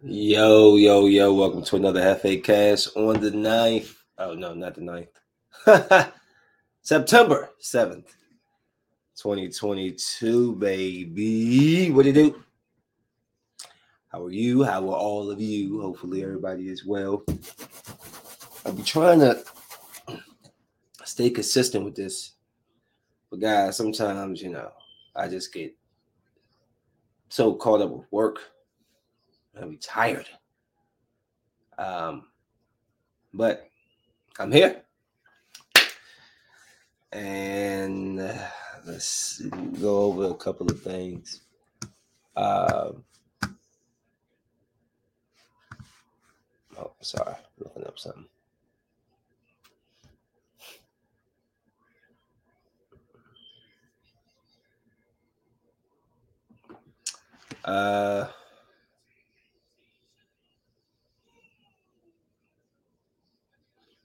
Yo, yo, yo, welcome to another FA cast on the 9th. Oh, no, not the 9th. September 7th, 2022, baby. What do you do? How are you? How are all of you? Hopefully, everybody is well. I'll be trying to stay consistent with this. But, guys, sometimes, you know, I just get so caught up with work Be tired. Um, but I'm here. And uh, let's go over a couple of things. Uh, oh, sorry, looking up something. Uh,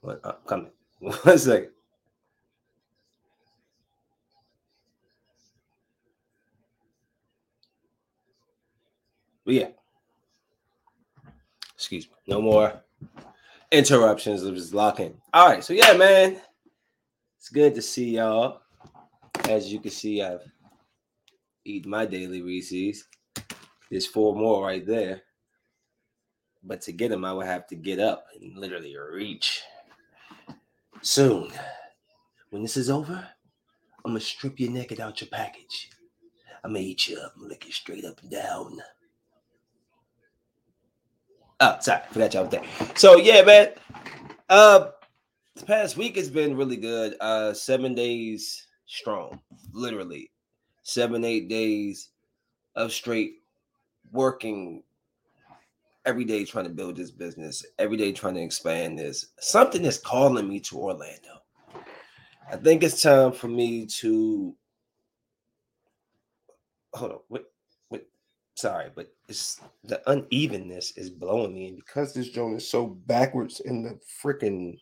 What? Uh, coming. One second. But yeah. Excuse me. No more interruptions. It was locking. All right. So yeah, man. It's good to see y'all. As you can see, I've eaten my daily Reese's. There's four more right there. But to get them, I would have to get up and literally reach Soon, when this is over, I'm gonna strip you naked out your package. I'm gonna eat you up and lick you straight up and down. Oh, sorry, forgot y'all there. So yeah, man. Uh the past week has been really good. Uh seven days strong, literally. Seven, eight days of straight working every day trying to build this business, every day trying to expand this. Something is calling me to Orlando. I think it's time for me to hold on. Wait, wait. Sorry, but it's the unevenness is blowing me, and because this joint is so backwards in the freaking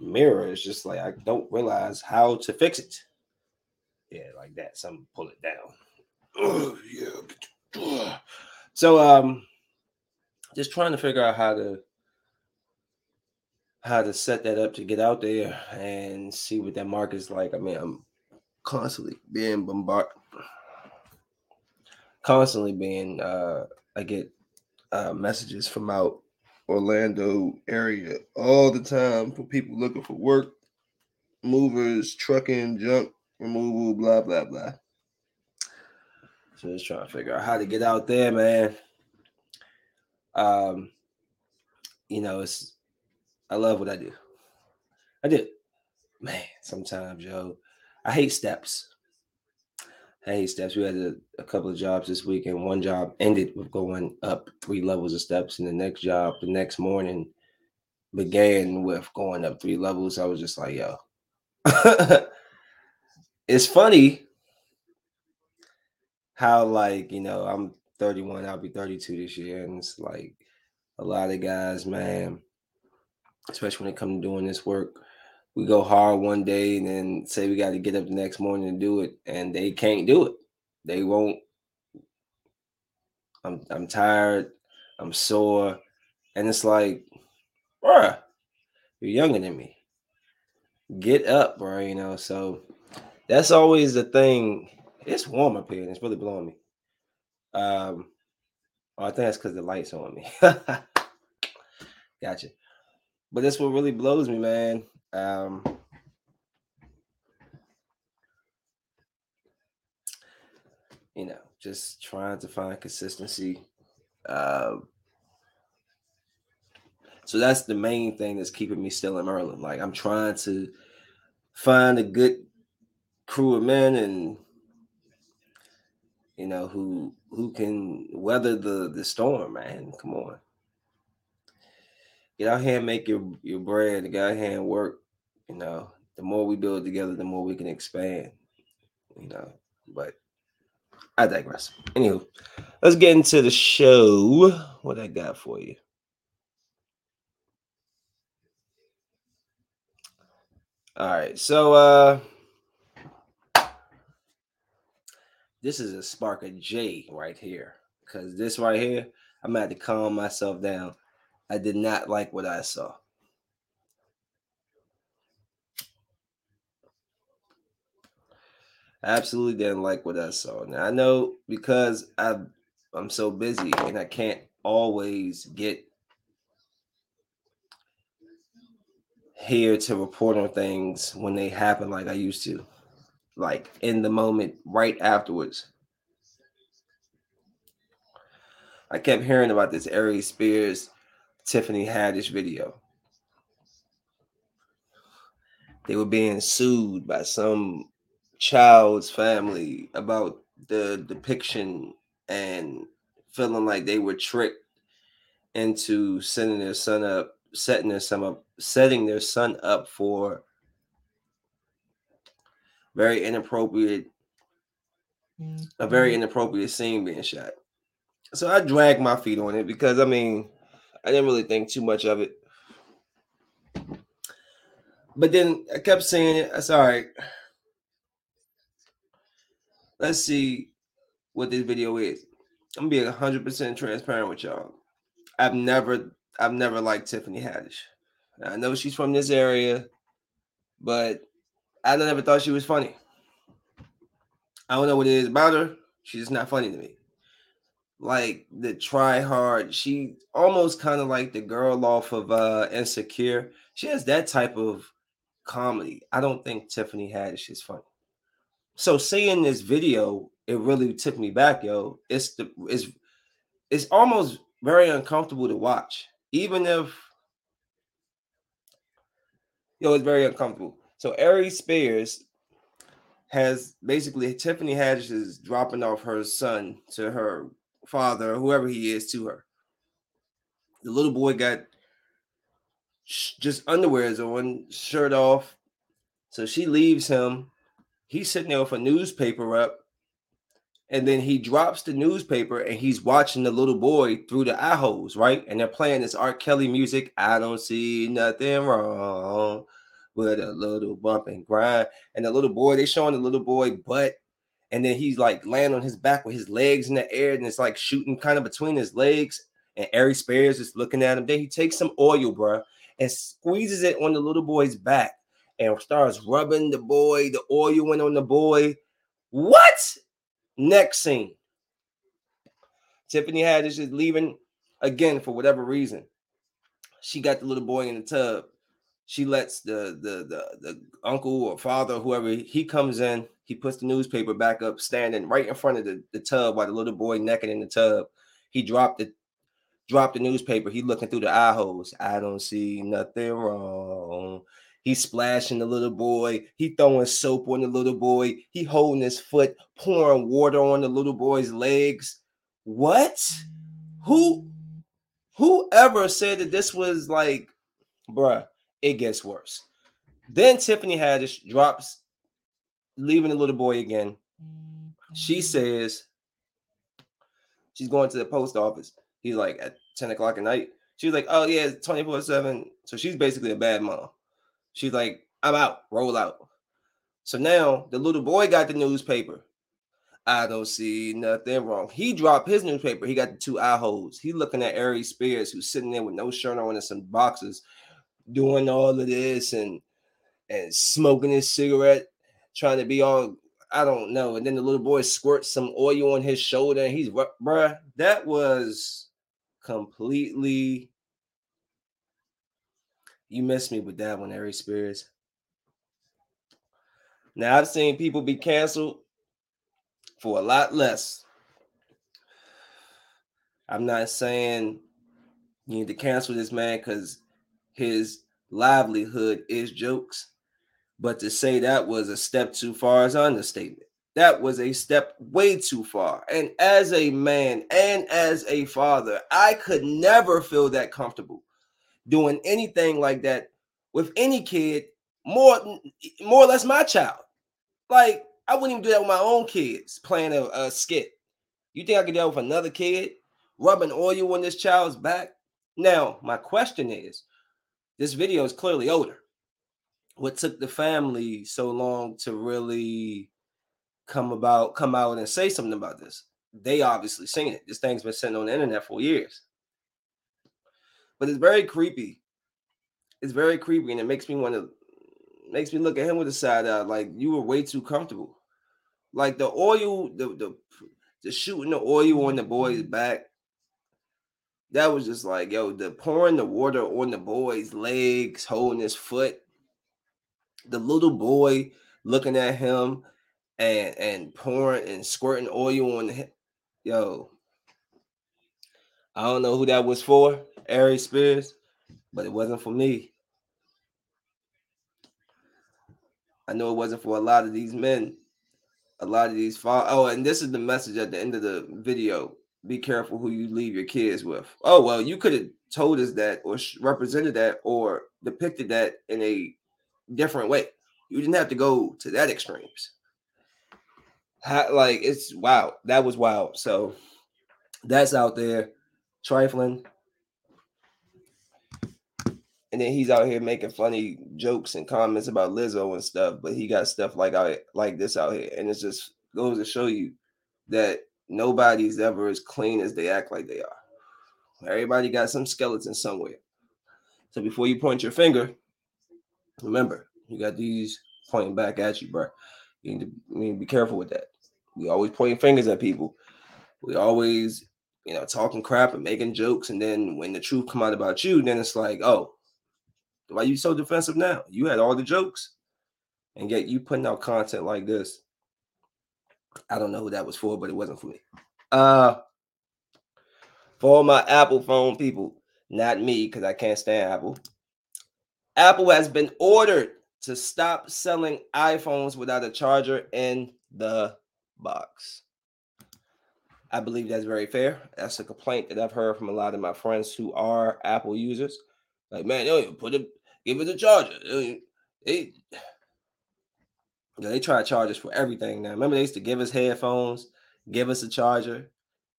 mirror, it's just like I don't realize how to fix it. Yeah, like that. Some pull it down. Oh yeah. So um just trying to figure out how to how to set that up to get out there and see what that market's like. I mean, I'm constantly being bombarded, constantly being uh I get uh messages from out Orlando area all the time for people looking for work, movers, trucking, junk removal, blah blah blah. So just trying to figure out how to get out there, man um, you know, it's I love what I do. I do. Man, sometimes, yo, I hate steps. I hate steps. We had a, a, couple of jobs this week, and one job ended with going up three levels of steps, and the next job the next morning began with going up three levels. I was just like, yo. it's funny how like you know I'm 31. I'll be 32 this year. And it's like a lot of guys, man, especially when it comes to doing this work, we go hard one day and then say we got to get up the next morning and do it, and they can't do it. They won't. I'm I'm tired. I'm sore, and it's like, bruh, you're younger than me. Get up, bro. You know, so that's always the thing. It's warm up here, and it's really blowing me. Um, oh, I think that's because the lights on me. gotcha. But that's what really blows me, man. Um, you know, just trying to find consistency. Uh, so that's the main thing that's keeping me still in Maryland. Like I'm trying to find a good crew of men and you know, who who can weather the the storm, man. Come on. Get out here and make your, your bread, get out here and work. You know, the more we build together, the more we can expand. You know, but I digress. Anywho, let's get into the show. What I got for you. All right, so uh this is a spark of J right here. Because this right here, I'm had to calm myself down. I did not like what I saw. I absolutely didn't like what I saw. Now I know because I I'm so busy and I can't always get here to report on things when they happen like I used to, like in the moment right afterwards. I kept hearing about this Aries Spears Tiffany Haddish video. They were being sued by some child's family about the depiction and feeling like they were tricked into sending their son up, setting their son up, setting their son up for very inappropriate, a very mm-hmm. inappropriate scene being shot. So I dragged my feet on it because I mean, I didn't really think too much of it. But then I kept saying it. That's all right. Let's see what this video is. I'm being 100% transparent with y'all. I've never, I've never liked Tiffany Haddish. I know she's from this area, but I never thought she was funny. I don't know what it is about her. She's just not funny to me. Like the try hard, she almost kind of like the girl off of uh Insecure. She has that type of comedy. I don't think Tiffany Haddish is funny. So seeing this video, it really took me back, yo. It's the it's it's almost very uncomfortable to watch, even if yo, it's very uncomfortable. So Aries Spears has basically Tiffany Haddish is dropping off her son to her father, whoever he is, to her. The little boy got just underwears on, shirt off. So she leaves him he's sitting there with a newspaper up, and then he drops the newspaper and he's watching the little boy through the eye holes, right? And they're playing this R. Kelly music. I don't see nothing wrong with a little bump and grind. And the little boy, they showing the little boy butt, and then he's like laying on his back with his legs in the air, and it's like shooting kind of between his legs. And Aries Spears is looking at him. Then he takes some oil, bro, and squeezes it on the little boy's back and starts rubbing the boy. The oil went on the boy. What? Next scene. Tiffany Haddish is leaving again for whatever reason. She got the little boy in the tub. She lets the the the, the uncle or father, or whoever he comes in, he puts the newspaper back up, standing right in front of the, the tub while the little boy naked in the tub. He dropped the dropped the newspaper. He looking through the eye holes. I don't see nothing wrong. He's splashing the little boy. He throwing soap on the little boy. He holding his foot, pouring water on the little boy's legs. What? Who? Whoever said that this was like, bruh, it gets worse. Then Tiffany Haddish drops, leaving the little boy again. She mm-hmm. says she's going to the post office. He's like at 10 o'clock at night. She's like, oh yeah, 24 7. So she's basically a bad mom. She's like, I'm out, roll out. So now the little boy got the newspaper. I don't see nothing wrong. He dropped his newspaper. He got the two eye holes. He looking at Aries Spears, who's sitting there with no shirt on and some boxes, doing all of this and and smoking his cigarette, trying to be all I don't know. And then the little boy squirts some oil on his shoulder, and he's bruh. That was completely you missed me with that one, Aries Spears. Now I've seen people be canceled for a lot less. I'm not saying you need to cancel this man because his livelihood is jokes, but to say that was a step too far is understatement. That was a step way too far. And as a man and as a father, I could never feel that comfortable doing anything like that with any kid, more more or less my child. Like I wouldn't even do that with my own kids playing a, a skit. You think I could do that with another kid rubbing oil on this child's back? Now, my question is this video is clearly older. What took the family so long to really come about, come out and say something about this? they obviously seen it. This thing's been sitting on the internet for years. But it's very creepy. It's very creepy, and it makes me want to makes me look at him with a side eye. Like you were way too comfortable. Like the oil, the the the shooting the oil on the boy's mm-hmm. back. That was just like, yo, the pouring the water on the boy's legs, holding his foot. The little boy looking at him and and pouring and squirting oil on him. Yo, I don't know who that was for, Aries Spears, but it wasn't for me. I know it wasn't for a lot of these men. A lot of these oh, and this is the message at the end of the video. Be careful who you leave your kids with. Oh well, you could have told us that or represented that or depicted that in a different way. You didn't have to go to that extremes. How, like it's wow, that was wild. So that's out there trifling and then he's out here making funny jokes and comments about Lizzo and stuff, but he got stuff like out like this out here, and it just goes to show you that nobody's ever as clean as they act like they are. Everybody got some skeleton somewhere. So before you point your finger, remember you got these pointing back at you, bro. You need to, you need to be careful with that. We always pointing fingers at people. We always, you know, talking crap and making jokes, and then when the truth come out about you, then it's like, oh, why you so defensive now? You had all the jokes, and yet you putting out content like this. I don't know who that was for, but it wasn't for me. Uh for my Apple phone people, not me, because I can't stand Apple. Apple has been ordered to stop selling iPhones without a charger in the box. I believe that's very fair. That's a complaint that I've heard from a lot of my friends who are Apple users. Like, man, yo, put it, give it a charger. They, they, they try to charge us for everything now. Remember, they used to give us headphones, give us a charger,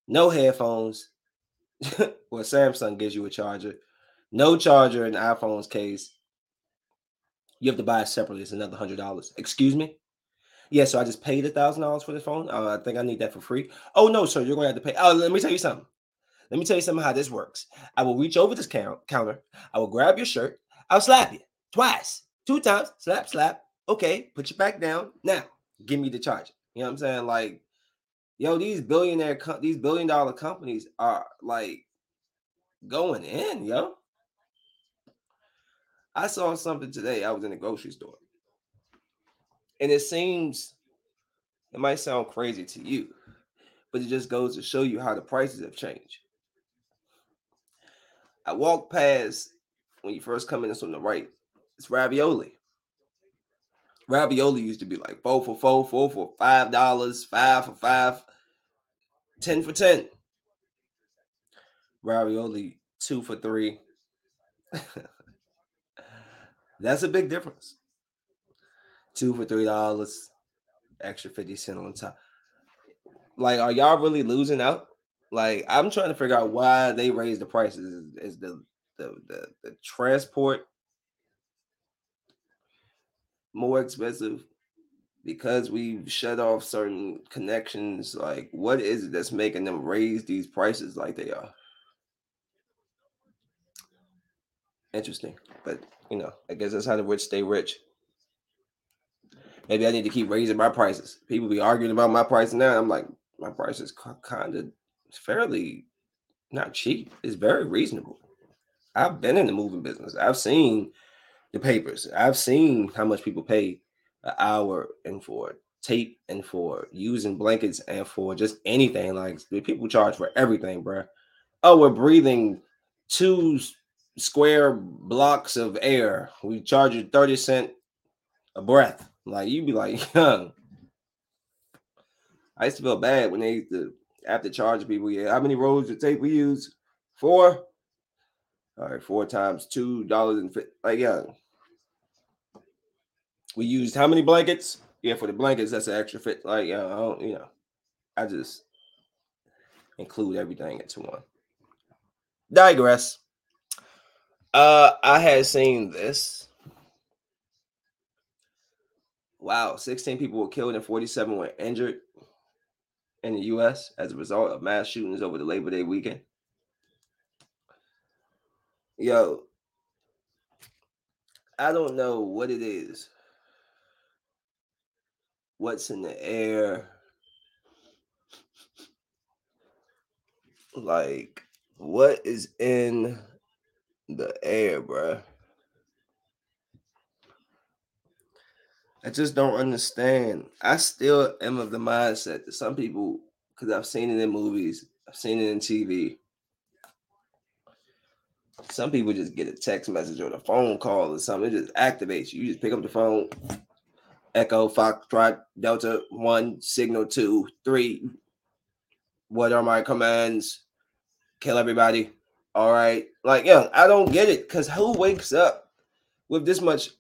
no headphones. well, Samsung gives you a charger, no charger in the iPhone's case. You have to buy it separately. It's another hundred dollars. Excuse me. Yeah, so I just paid a thousand dollars for the phone. Uh, I think I need that for free. Oh no, sir, you're to have to pay. Oh, let me tell you something. Let me tell you something how this works. I will reach over this counter. I will grab your shirt. I'll slap you twice, two times, slap, slap. Okay, put you back down. Now, give me the charger. You know what I'm saying? Like, yo, these billionaire, these billion dollar companies are like going in, yo. I saw something today. I was in a grocery store. And it seems, it might sound crazy to you, but it just goes to show you how the prices have changed. I walked past when you first come in, it's on the right. It's ravioli. Ravioli used to be like four for four, four for five dollars, five for five, ten for ten. Ravioli two for three. That's a big difference. Two for three dollars, extra 50 cent on top. Like, are y'all really losing out? Like I'm trying to figure out why they raised the prices. Is, is the, the the the transport more expensive because we've shut off certain connections? Like, what is it that's making them raise these prices like they are? Interesting, but you know, I guess that's how the rich stay rich. Maybe I need to keep raising my prices. People be arguing about my price now. I'm like, my price is kind of fairly not cheap. It's very reasonable. I've been in the moving business. I've seen the papers. I've seen how much people pay an hour and for tape and for using blankets and for just anything. Like people charge for everything, bro. Oh, we're breathing two square blocks of air. We charge you 30 cent a breath. Like you'd be like, young. I used to feel bad when they used to after charging people. Yeah, how many rolls of tape we use? Four. All right, four times two dollars and. Like yeah, we used how many blankets? Yeah, for the blankets, that's an extra fit. Like yeah, I don't, you know, I just include everything into one. Digress. Uh, I had seen this. Wow, 16 people were killed and 47 were injured in the U.S. as a result of mass shootings over the Labor Day weekend. Yo, I don't know what it is. What's in the air? Like, what is in the air, bruh? I just don't understand. I still am of the mindset that some people, because I've seen it in movies, I've seen it in TV. Some people just get a text message or a phone call or something. It just activates you. You just pick up the phone, Echo, Foxtrot, Delta, one, Signal, two, three. What are my commands? Kill everybody. All right. Like, yeah, I don't get it. Because who wakes up with this much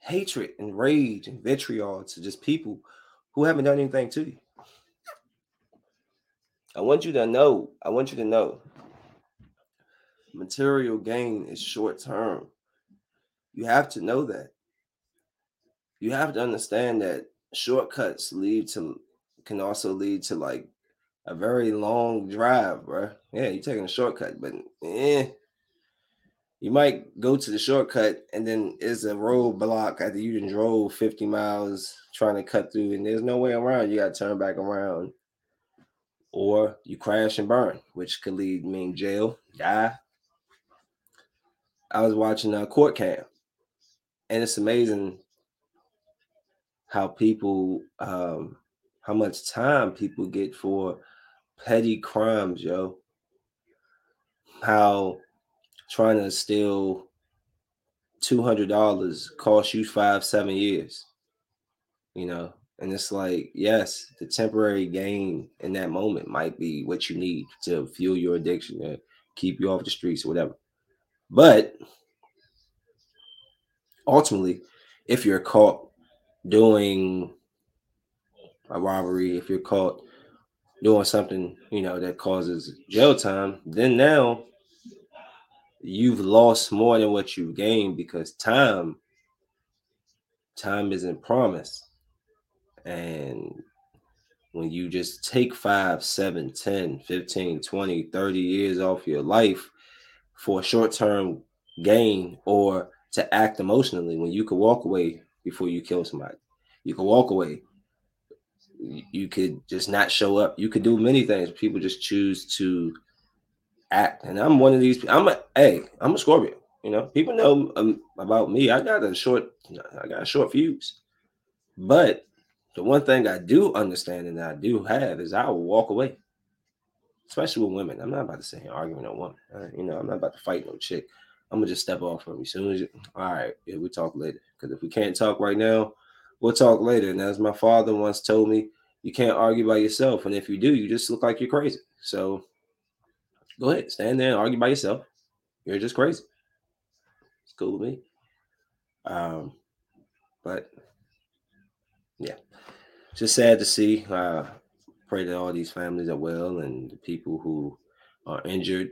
hatred and rage and vitriol to just people who haven't done anything to you. I want you to know, I want you to know material gain is short term. You have to know that. You have to understand that shortcuts lead to can also lead to like a very long drive, bro. Yeah, you're taking a shortcut, but eh, you might go to the shortcut and then it's a roadblock after you done drove 50 miles trying to cut through and there's no way around. You got to turn back around. Or you crash and burn, which could lead me jail, die. I was watching a court cam and it's amazing how people um how much time people get for petty crimes, yo. How trying to steal two hundred dollars cost you five, seven years. You know, and it's like, yes, the temporary gain in that moment might be what you need to fuel your addiction and keep you off the streets or whatever. But ultimately, if you're caught doing a robbery, if you're caught doing something, you know, that causes jail time, then now you've lost more than what you've gained because time time isn't promised. And when you just take 5 7 10 15 20 30 years off your life for a short-term gain or to act emotionally when you could walk away before you kill somebody you can walk away you could just not show up you could do many things people just choose to act. And I'm one of these. I'm a hey, I'm a Scorpio. You know, people know um, about me. I got a short, I got a short fuse. But the one thing I do understand and I do have is I will walk away, especially with women. I'm not about to sit here arguing a woman. Uh, you know, I'm not about to fight no chick. I'm gonna just step off from you. Soon as you, all right, yeah, we talk later. Because if we can't talk right now, we'll talk later. And as my father once told me, you can't argue by yourself. And if you do, you just look like you're crazy. So Go ahead, stand there and argue by yourself. You're just crazy. It's cool with me. Um, but yeah, just sad to see. Uh, pray that all these families are well and the people who are injured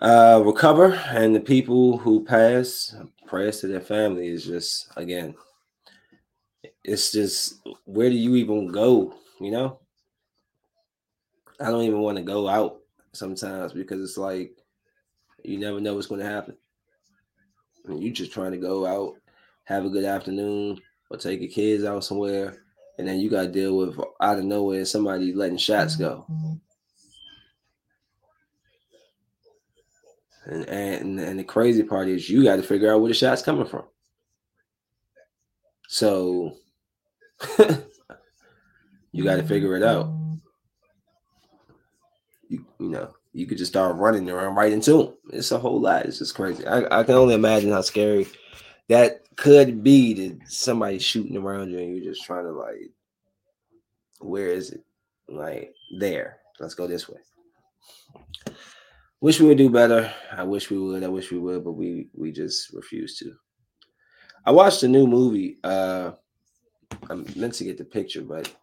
uh, recover, and the people who pass, prayers to their family is just again, it's just where do you even go? You know, I don't even want to go out sometimes because it's like you never know what's going to happen. I mean, you just trying to go out, have a good afternoon, or take your kids out somewhere, and then you got to deal with out of nowhere somebody letting shots go. And, and and the crazy part is you got to figure out where the shots coming from. So you got to figure it out you you know you could just start running run right into them. It's a whole lot. It's just crazy. I, I can only imagine how scary that could be to somebody shooting around you and you're just trying to like, where is it? Like there. Let's go this way. Wish we would do better. I wish we would. I wish we would, but we we just refuse to. I watched a new movie. Uh I meant to get the picture, but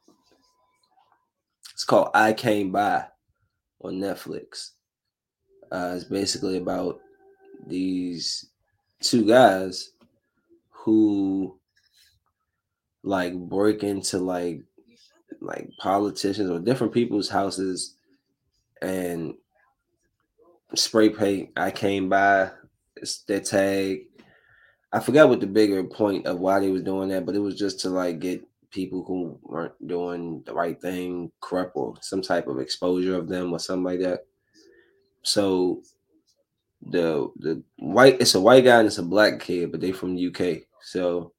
it's called I Came By on Netflix. Uh, it's basically about these two guys who like break into like like politicians or different people's houses and spray paint. I came by their tag. I forgot what the bigger point of why they was doing that, but it was just to like get people who weren't doing the right thing corrupt or some type of exposure of them or something like that. So the the white it's a white guy and it's a black kid, but they from the UK. So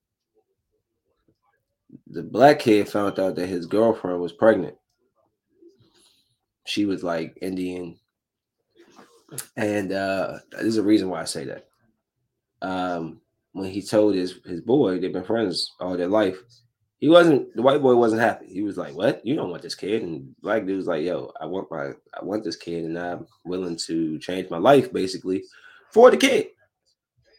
the black kid found out that his girlfriend was pregnant. She was like Indian. And uh there's a reason why I say that. Um when he told his his boy, they've been friends all their life. He wasn't the white boy wasn't happy. He was like, What? You don't want this kid? And black dude was like, Yo, I want my I want this kid and I'm willing to change my life basically for the kid.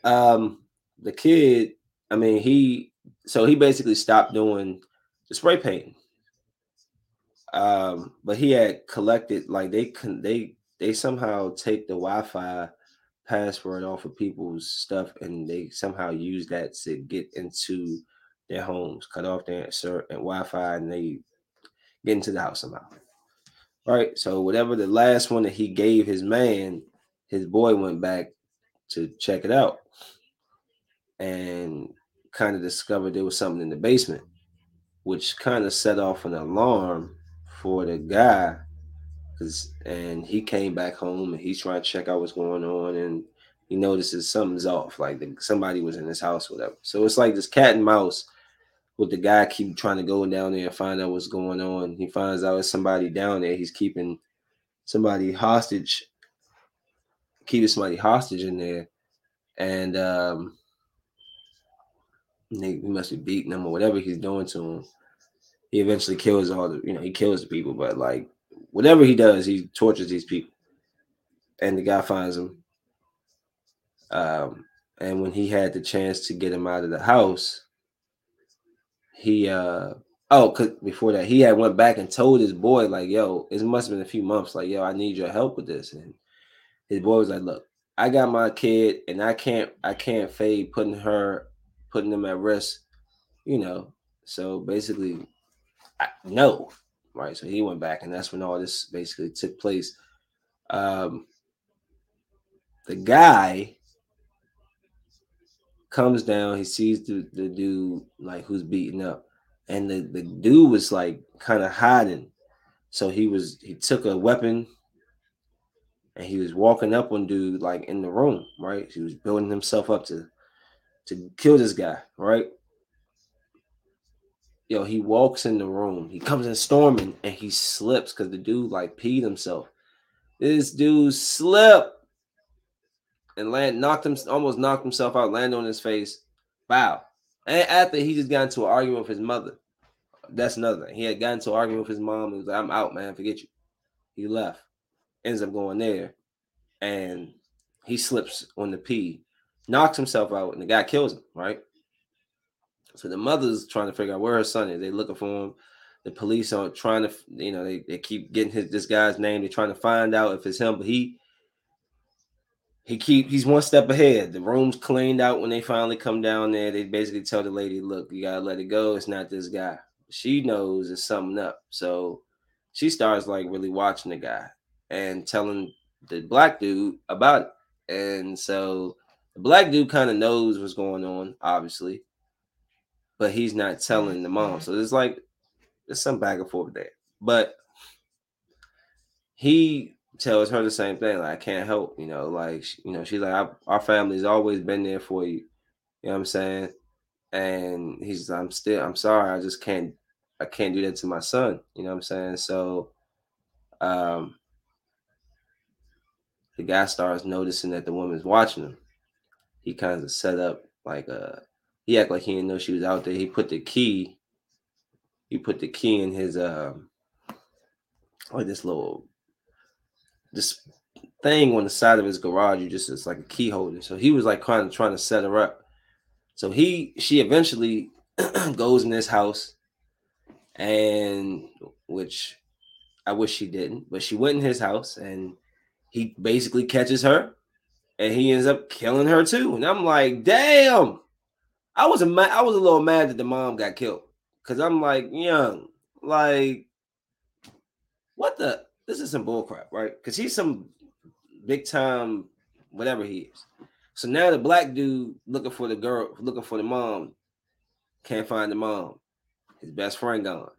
Um the kid, I mean, he so he basically stopped doing the spray painting. Um, but he had collected like they can they they somehow take the Wi-Fi password off of people's stuff and they somehow use that to get into their homes, cut off their insert and Wi-Fi, and they get into the house somehow. Right. So whatever the last one that he gave his man, his boy went back to check it out and kind of discovered there was something in the basement, which kind of set off an alarm for the guy. Cause and he came back home and he's trying to check out what's going on and he notices something's off, like the, somebody was in his house, or whatever. So it's like this cat and mouse with the guy keep trying to go down there and find out what's going on. He finds out it's somebody down there. He's keeping somebody hostage, keeping somebody hostage in there, and um, he, must be beating them or whatever he's doing to him. He eventually kills all the, you know, he kills the people, but like whatever he does, he tortures these people. And the guy finds him. Um, and when he had the chance to get him out of the house, he uh oh, cause before that, he had went back and told his boy, like, yo, it must have been a few months, like, yo, I need your help with this. And his boy was like, Look, I got my kid and I can't I can't fade putting her putting them at risk, you know. So basically, I, no, right? So he went back, and that's when all this basically took place. Um, the guy comes down, he sees the, the dude like who's beaten up, and the, the dude was like kind of hiding. So he was he took a weapon and he was walking up on dude like in the room, right? He was building himself up to to kill this guy, right? Yo, he walks in the room. He comes in storming and he slips because the dude like peed himself. This dude slipped and land knocked him almost knocked himself out, landed on his face. Wow. And after he just got into an argument with his mother. That's another thing. He had gotten into an argument with his mom. He was like, I'm out, man. Forget you. He left. Ends up going there. And he slips on the pee knocks himself out, and the guy kills him, right? So the mother's trying to figure out where her son is. They looking for him. The police are trying to, you know, they, they keep getting his this guy's name. They're trying to find out if it's him, but he he keep he's one step ahead. The room's cleaned out when they finally come down there. They basically tell the lady, look, you gotta let it go. It's not this guy. She knows it's something up. So she starts like really watching the guy and telling the black dude about it. And so the black dude kind of knows what's going on, obviously, but he's not telling the mom. So it's like there's some back and forth there. But he tells her the same thing. Like I can't help, you know. Like you know, she's like our family's always been there for you. You know what I'm saying? And he's, I'm still, I'm sorry, I just can't, I can't do that to my son. You know what I'm saying? So, um, the guy starts noticing that the woman's watching him he kind of set up like a he act like he didn't know she was out there. He put the key, he put the key in his um like this little this thing on the side of his garage. You just it's like a key holder. So he was like kind of trying to set her up. So he she eventually goes in this house and which I wish she didn't, but she went in his house and he basically catches her and he ends up killing her too. And I'm like, damn. I was a I was a little mad that the mom got killed because I'm like young. like, what the? This is some bullcrap, right? Because he's some big time, whatever he is. So now the black dude looking for the girl, looking for the mom, can't find the mom. His best friend gone.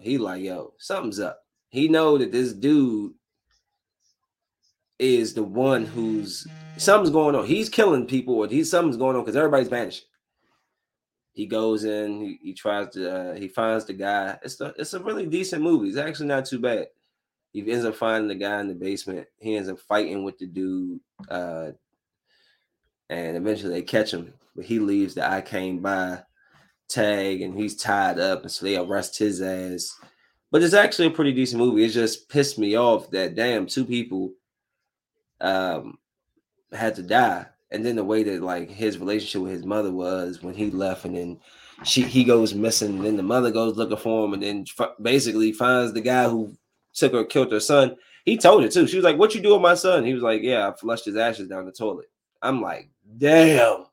he like, yo, something's up. He know that this dude is the one who's something's going on. He's killing people, or he's something's going on because everybody's vanishing. He goes in, he, he tries to, uh, he finds the guy. It's the, it's a really decent movie. It's actually not too bad. He ends up finding the guy in the basement. He ends up fighting with the dude, uh, and eventually they catch him. But he leaves the I came by tag, and he's tied up, and so they arrest his ass. But it's actually a pretty decent movie. It just pissed me off that damn two people um had to die and then the way that like his relationship with his mother was when he left and then she he goes missing and then the mother goes looking for him and then f- basically finds the guy who took her killed her son he told her too she was like what you do with my son he was like yeah i flushed his ashes down the toilet i'm like damn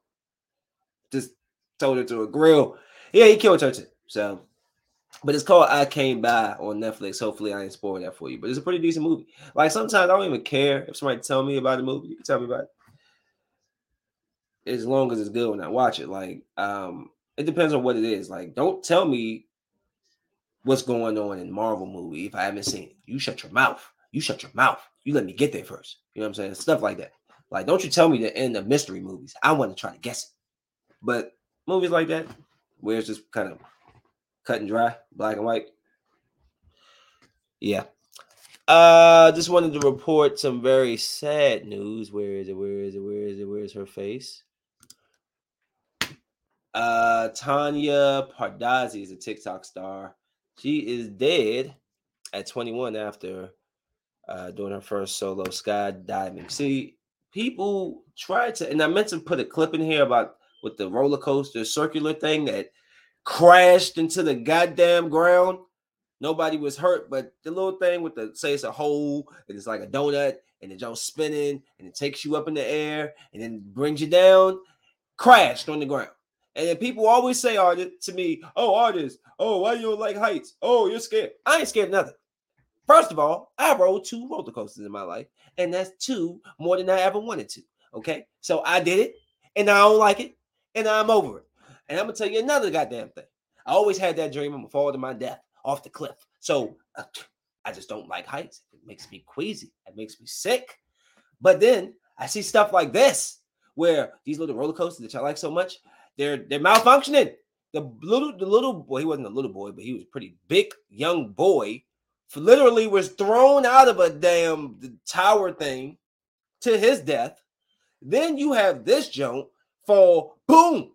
just told her to a grill yeah he killed her too so but it's called I Came By on Netflix. Hopefully, I ain't spoil that for you. But it's a pretty decent movie. Like sometimes I don't even care if somebody tell me about a movie. You can tell me about it. As long as it's good when I watch it. Like, um, it depends on what it is. Like, don't tell me what's going on in Marvel movie if I haven't seen it. You shut your mouth. You shut your mouth. You let me get there first. You know what I'm saying? Stuff like that. Like, don't you tell me the end of mystery movies. I want to try to guess it. But movies like that, where it's just kind of cut and dry, black and white. Yeah. Uh just wanted to report some very sad news. Where is it? Where is it? Where is it? Where is her face? Uh Tanya Pardazi is a TikTok star. She is dead at 21 after uh doing her first solo skydiving. See, people try to, and I meant to put a clip in here about with the roller coaster circular thing that crashed into the goddamn ground. Nobody was hurt, but the little thing with the say it's a hole and it's like a donut and it's all spinning and it takes you up in the air and then brings you down, crashed on the ground. And then people always say artist to me, oh, artist, oh, why you don't like heights? Oh, you're scared. I ain't scared nothing. First of all, I rode two roller coasters in my life, and that's two more than I ever wanted to. Okay. So I did it, and I don't like it, and I'm over it. And I'm gonna tell you another goddamn thing. I always had that dream I'm gonna fall to my death off the cliff. So uh, I just don't like heights. It makes me queasy. It makes me sick. But then I see stuff like this, where these little roller coasters that I like so much, they're they're malfunctioning. The little the little boy, he wasn't a little boy, but he was pretty big young boy. Literally was thrown out of a damn tower thing to his death. Then you have this junk fall boom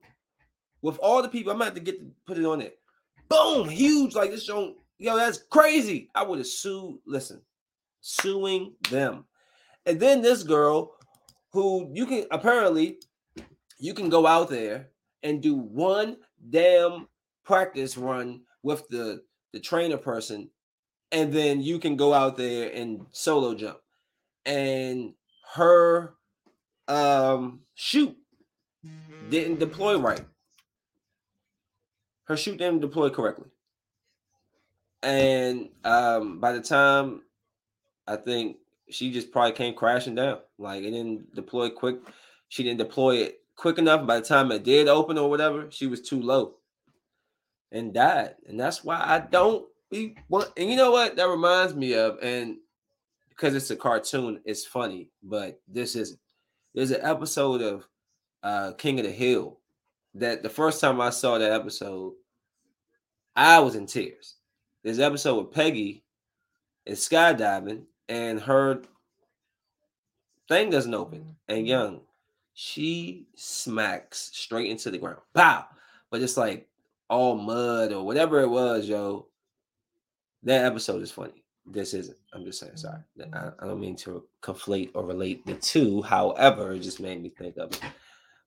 with all the people. I'm gonna have to get to put it on it. Boom, huge like this show. Yo, that's crazy. I would have sued. Listen, suing them, and then this girl, who you can apparently, you can go out there and do one damn practice run with the the trainer person, and then you can go out there and solo jump, and her um chute didn't deploy right her chute didn't deploy correctly. And um, by the time I think she just probably came crashing down. Like it didn't deploy quick. She didn't deploy it quick enough. By the time it did open or whatever, she was too low and died. And that's why I don't be want. And you know what? That reminds me of, and because it's a cartoon, it's funny, but this isn't. There's an episode of uh King of the Hill that the first time I saw that episode, I was in tears. This episode with Peggy is skydiving, and her thing doesn't open. And young, she smacks straight into the ground. Pow! But it's like all mud or whatever it was, yo. That episode is funny. This isn't. I'm just saying, sorry. I, I don't mean to conflate or relate the two. However, it just made me think of it.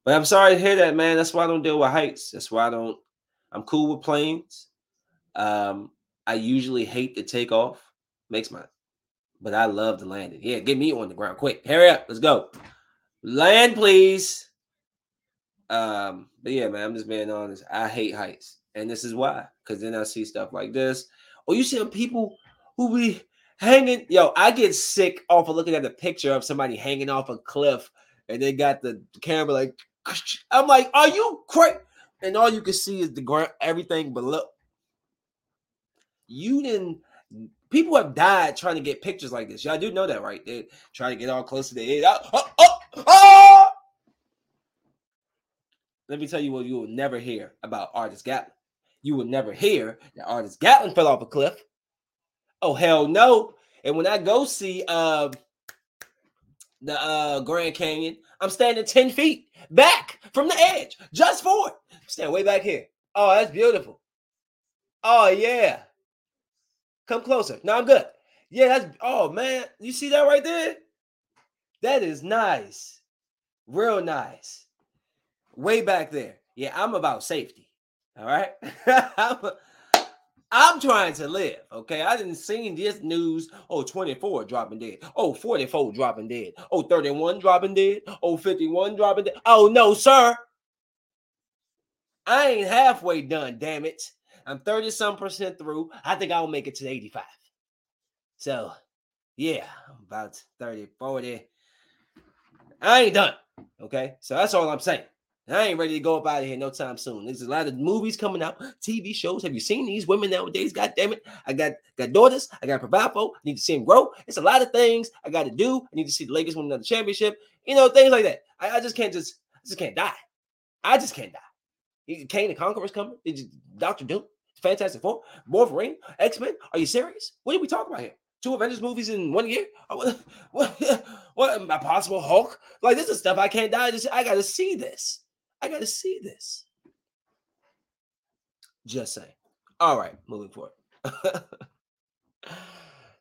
But I'm sorry to hear that, man. That's why I don't deal with heights. That's why I don't. I'm cool with planes. Um, I usually hate to take off. Makes my, but I love the landing. Yeah, get me on the ground quick. Hurry up. Let's go. Land, please. Um, but yeah, man, I'm just being honest. I hate heights, and this is why. Because then I see stuff like this, Or you see people who be hanging. Yo, I get sick off of looking at the picture of somebody hanging off a cliff and they got the camera like, I'm like, are you crazy? And all you can see is the ground, everything below. You didn't. People have died trying to get pictures like this. Y'all do know that, right? They try to get all close to the edge. Oh, oh, oh! Let me tell you what you will never hear about Artist Gatlin. You will never hear that Artist Gatlin fell off a cliff. Oh hell no! And when I go see uh the uh Grand Canyon, I'm standing 10 feet back from the edge just for it. Stand way back here. Oh, that's beautiful. Oh yeah. Come closer. No, I'm good. Yeah, that's oh man. You see that right there? That is nice. Real nice. Way back there. Yeah, I'm about safety. All right. I'm, trying to live. Okay. I didn't see this news. Oh, 24 dropping dead. Oh, 44 dropping dead. Oh, 31 dropping dead. Oh, 51 dropping dead. Oh, no, sir. I ain't halfway done, damn it. I'm 30 some percent through. I think I'll make it to 85. So, yeah, about 30, 40. I ain't done. Okay. So that's all I'm saying. I ain't ready to go up out of here no time soon. There's a lot of movies coming out, TV shows. Have you seen these women nowadays? God damn it. I got got daughters. I got to. I need to see them grow. It's a lot of things I got to do. I need to see the Lakers win another championship. You know, things like that. I, I just can't just I just can't die. I just can't die. Kang the Conqueror's coming. Doctor Doom, Fantastic Four, Wolverine, X Men. Are you serious? What are we talking about here? Two Avengers movies in one year? What? What? what a possible Hulk? Like this is stuff I can't die. Just I got to see this. I got to see this. Just saying. All right, moving forward.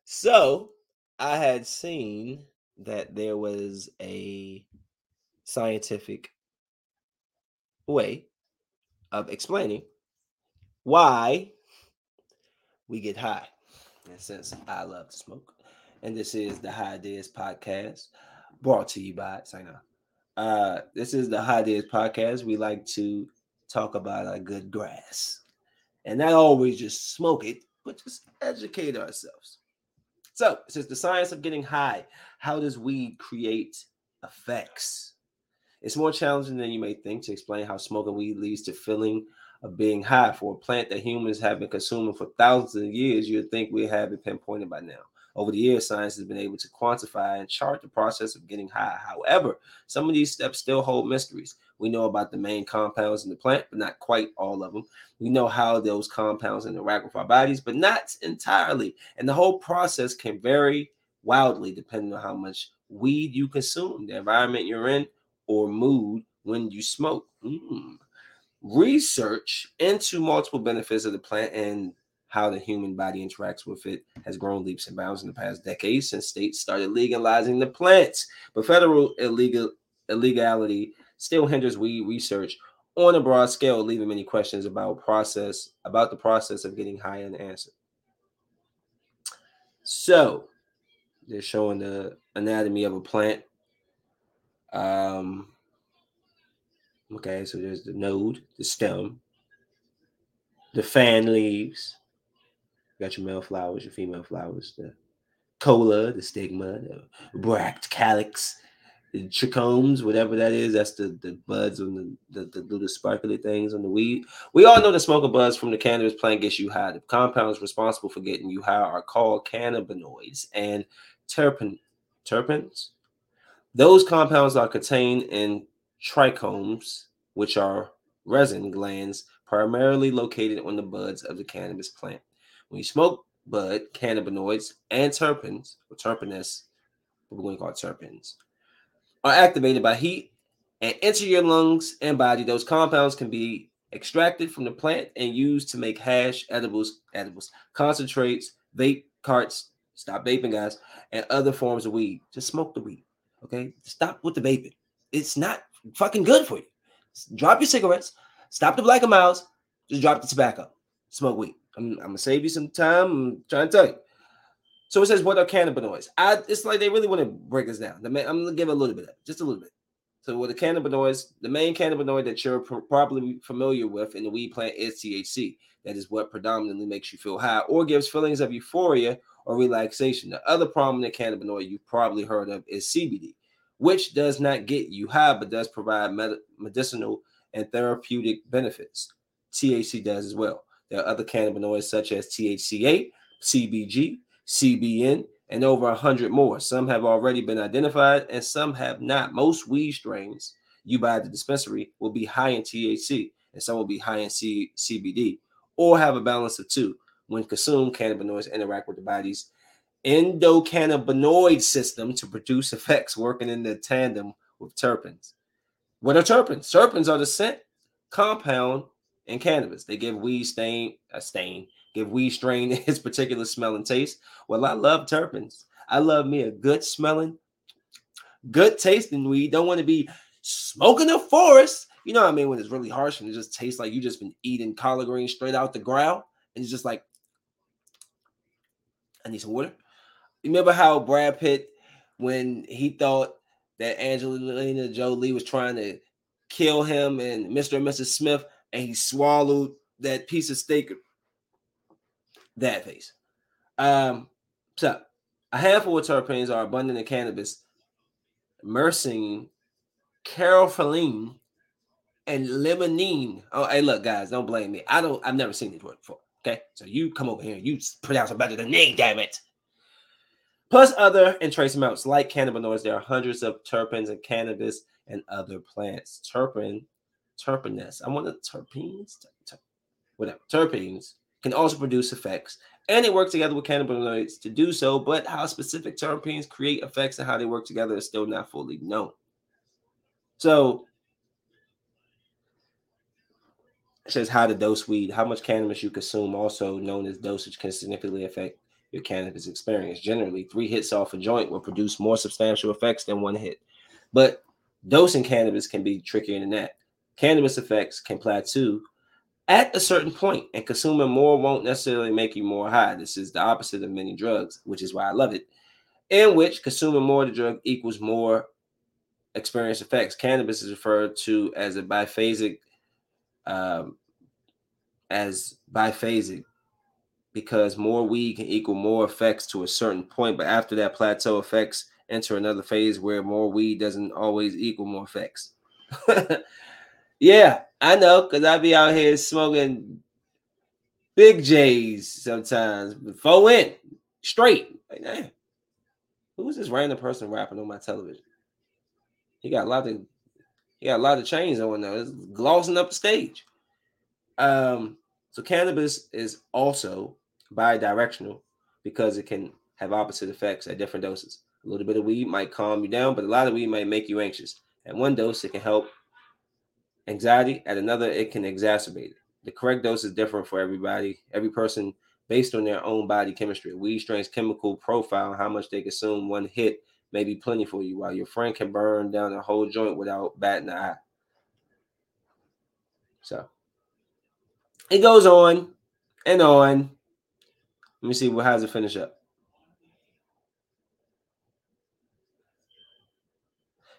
so I had seen that there was a scientific way of explaining why we get high. And since I love to smoke, and this is the High Days podcast brought to you by Sign uh, this is the High Days podcast. We like to talk about a good grass and not always just smoke it, but just educate ourselves. So, since the science of getting high, how does weed create effects? It's more challenging than you may think to explain how smoking weed leads to feeling of being high for a plant that humans have been consuming for thousands of years. You'd think we have it pinpointed by now. Over the years, science has been able to quantify and chart the process of getting high. However, some of these steps still hold mysteries. We know about the main compounds in the plant, but not quite all of them. We know how those compounds interact with our bodies, but not entirely. And the whole process can vary wildly depending on how much weed you consume, the environment you're in, or mood when you smoke. Mm. Research into multiple benefits of the plant and how the human body interacts with it has grown leaps and bounds in the past decades since states started legalizing the plants. But federal illegal illegality still hinders weed research on a broad scale, leaving many questions about process about the process of getting high unanswered. So they're showing the anatomy of a plant. Um, okay, so there's the node, the stem, the fan leaves, you got your male flowers, your female flowers, the cola, the stigma, the bract calyx, the trichomes, whatever that is. That's the, the buds on the, the, the little sparkly things on the weed. We all know the smoker buds from the cannabis plant gets you high. The compounds responsible for getting you high are called cannabinoids and terpen terpenes. Those compounds are contained in trichomes, which are resin glands primarily located on the buds of the cannabis plant. When you smoke bud, cannabinoids and terpenes, or terpenes, we're going to call terpenes, are activated by heat and enter your lungs and body. Those compounds can be extracted from the plant and used to make hash, edibles, edibles, concentrates, vape carts. Stop vaping, guys, and other forms of weed. Just smoke the weed. Okay, stop with the vaping. It's not fucking good for you. Drop your cigarettes. Stop the black and miles. Just drop the tobacco. Smoke weed. I'm, I'm gonna save you some time. I'm trying to tell you. So it says, what are cannabinoids? I, it's like they really want to break this down. I'm gonna give a little bit, of, just a little bit. So with the cannabinoids, the main cannabinoid that you're pr- probably familiar with in the weed plant is THC. That is what predominantly makes you feel high or gives feelings of euphoria or relaxation. The other prominent cannabinoid you've probably heard of is CBD, which does not get you high but does provide med- medicinal and therapeutic benefits. THC does as well. There are other cannabinoids such as THCA, CBG, CBN, and over 100 more. Some have already been identified and some have not. Most weed strains you buy at the dispensary will be high in THC and some will be high in C- CBD or have a balance of two. When consumed, cannabinoids interact with the body's endocannabinoid system to produce effects working in the tandem with terpenes. What are terpenes? Terpenes are the scent compound in cannabis. They give weed stain a stain give weed strain its particular smell and taste. Well, I love terpenes. I love me a good smelling, good tasting weed. Don't want to be smoking a forest. You know what I mean? When it's really harsh and it just tastes like you just been eating collard greens straight out the ground, and it's just like, I need some water. Remember how Brad Pitt, when he thought that Angelina Jolie was trying to kill him and Mr. and Mrs. Smith, and he swallowed that piece of steak that face. Um, so a handful of terpenes are abundant in cannabis. Myrcene, caryophyllene, and limonene. Oh, hey, look, guys, don't blame me. I don't. I've never seen these words before. Okay, so you come over here and you pronounce it better than me. Damn it. Plus other and trace amounts like cannabinoids. There are hundreds of terpenes in cannabis and other plants. Terpene, terpenes. I want the terpenes. Whatever. Terpenes can also produce effects, and they work together with cannabinoids to do so. But how specific terpenes create effects and how they work together is still not fully known. So, it says how to dose weed, how much cannabis you consume, also known as dosage, can significantly affect your cannabis experience. Generally, three hits off a joint will produce more substantial effects than one hit, but dosing cannabis can be trickier than that. Cannabis effects can plateau at a certain point, and consuming more won't necessarily make you more high. This is the opposite of many drugs, which is why I love it. In which consuming more of the drug equals more experience effects. Cannabis is referred to as a biphasic, um, as biphasic, because more weed can equal more effects to a certain point, but after that plateau effects enter another phase where more weed doesn't always equal more effects. yeah, I know, cause I be out here smoking big J's sometimes, four in straight. Like, damn, who's this random person rapping on my television? He got a lot of he got a lot of chains on there. It's glossing up the stage. Um, so cannabis is also bi-directional because it can have opposite effects at different doses. A little bit of weed might calm you down, but a lot of weed might make you anxious. At one dose, it can help anxiety. At another, it can exacerbate it. The correct dose is different for everybody, every person based on their own body chemistry. Weed strain's chemical profile, how much they consume one hit may be plenty for you, while your friend can burn down a whole joint without batting an eye. So it goes on and on. Let me see what how does it finish up.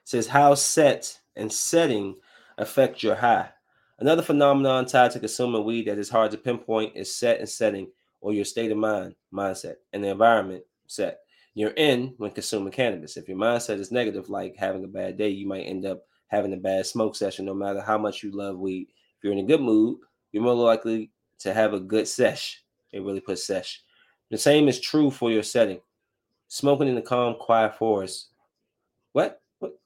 It says how set and setting affect your high. Another phenomenon tied to consuming weed that is hard to pinpoint is set and setting or your state of mind, mindset, and the environment set you're in when consuming cannabis. If your mindset is negative, like having a bad day, you might end up having a bad smoke session, no matter how much you love weed. If you're in a good mood, you're more likely to have a good sesh. They really put sesh. The same is true for your setting. Smoking in the calm, quiet forest. What? What?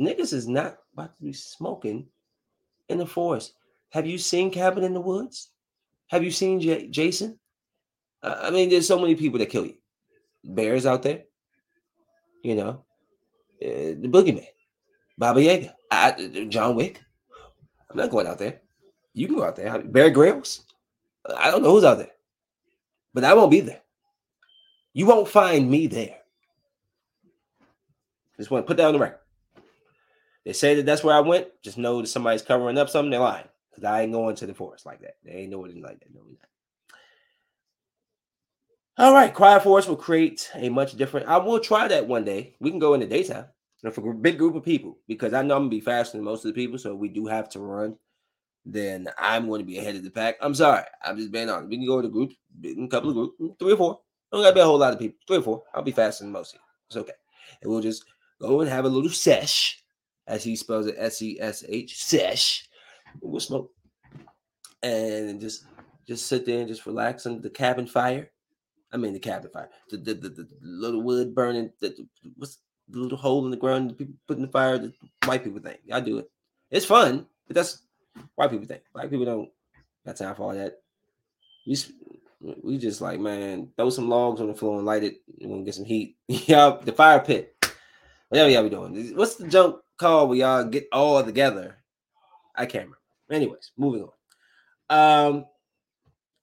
Niggas is not about to be smoking in the forest. Have you seen Cabin in the Woods? Have you seen J- Jason? I mean, there's so many people that kill you. Bears out there, you know, uh, the boogeyman, Baba Yaga, I, John Wick. I'm not going out there. You can go out there. Bear Grylls. I don't know who's out there, but I won't be there. You won't find me there. Just want to put that on the record. They say that that's where I went. Just know that somebody's covering up something. They're lying because I ain't going to the forest like that. They ain't doing it like that. No, we not. All right, quiet forest will create a much different. I will try that one day. We can go in the daytime. for a big group of people, because I know I'm gonna be faster than most of the people, so we do have to run, then I'm going to be ahead of the pack. I'm sorry, I'm just being honest. We can go to groups, a couple of groups, three or four. Don't gotta be a whole lot of people, three or four. I'll be faster than most of you. It's okay, and we'll just go and have a little sesh, as he spells it, S E S H, sesh. We'll smoke and just just sit there and just relax under the cabin fire. I mean the cabin fire, the the, the, the little wood burning, the, the, what's the little hole in the ground, the people putting the fire, the white people think. I do it. It's fun, but that's white people think. Black people don't got time for all that. We we just like, man, throw some logs on the floor and light it. We're gonna get some heat. yeah, the fire pit. Whatever y'all be doing. What's the junk called where y'all get all together? I can't remember. Anyways, moving on. Um,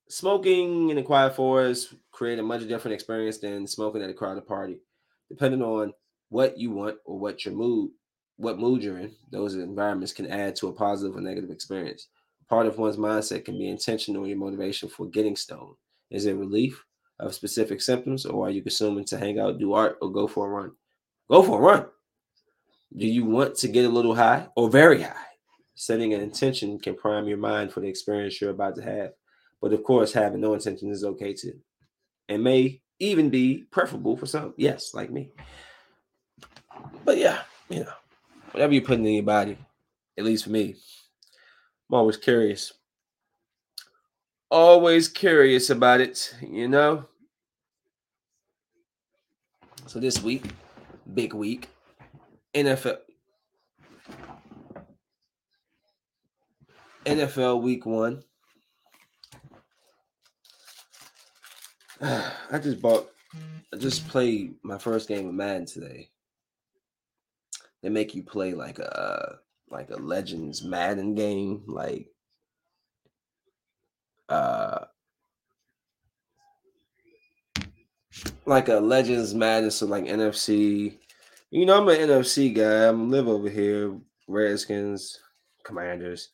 smoking in a quiet forest create a much different experience than smoking at a crowded party. Depending on what you want or what your mood, what mood you're in, those environments can add to a positive or negative experience. Part of one's mindset can be intentional in your motivation for getting stoned. Is it relief of specific symptoms, or are you consuming to hang out, do art, or go for a run? Go for a run. Do you want to get a little high or very high? Setting an intention can prime your mind for the experience you're about to have. But of course, having no intention is okay too, and may even be preferable for some. Yes, like me. But yeah, you know, whatever you put in your body, at least for me, I'm always curious. Always curious about it, you know. So this week, big week, NFL NFL week one. I just bought I just played my first game of Madden today. They make you play like a like a Legends Madden game, like uh like a Legends Madden, so like NFC. You know, I'm an NFC guy. I'm live over here, Redskins, Commanders.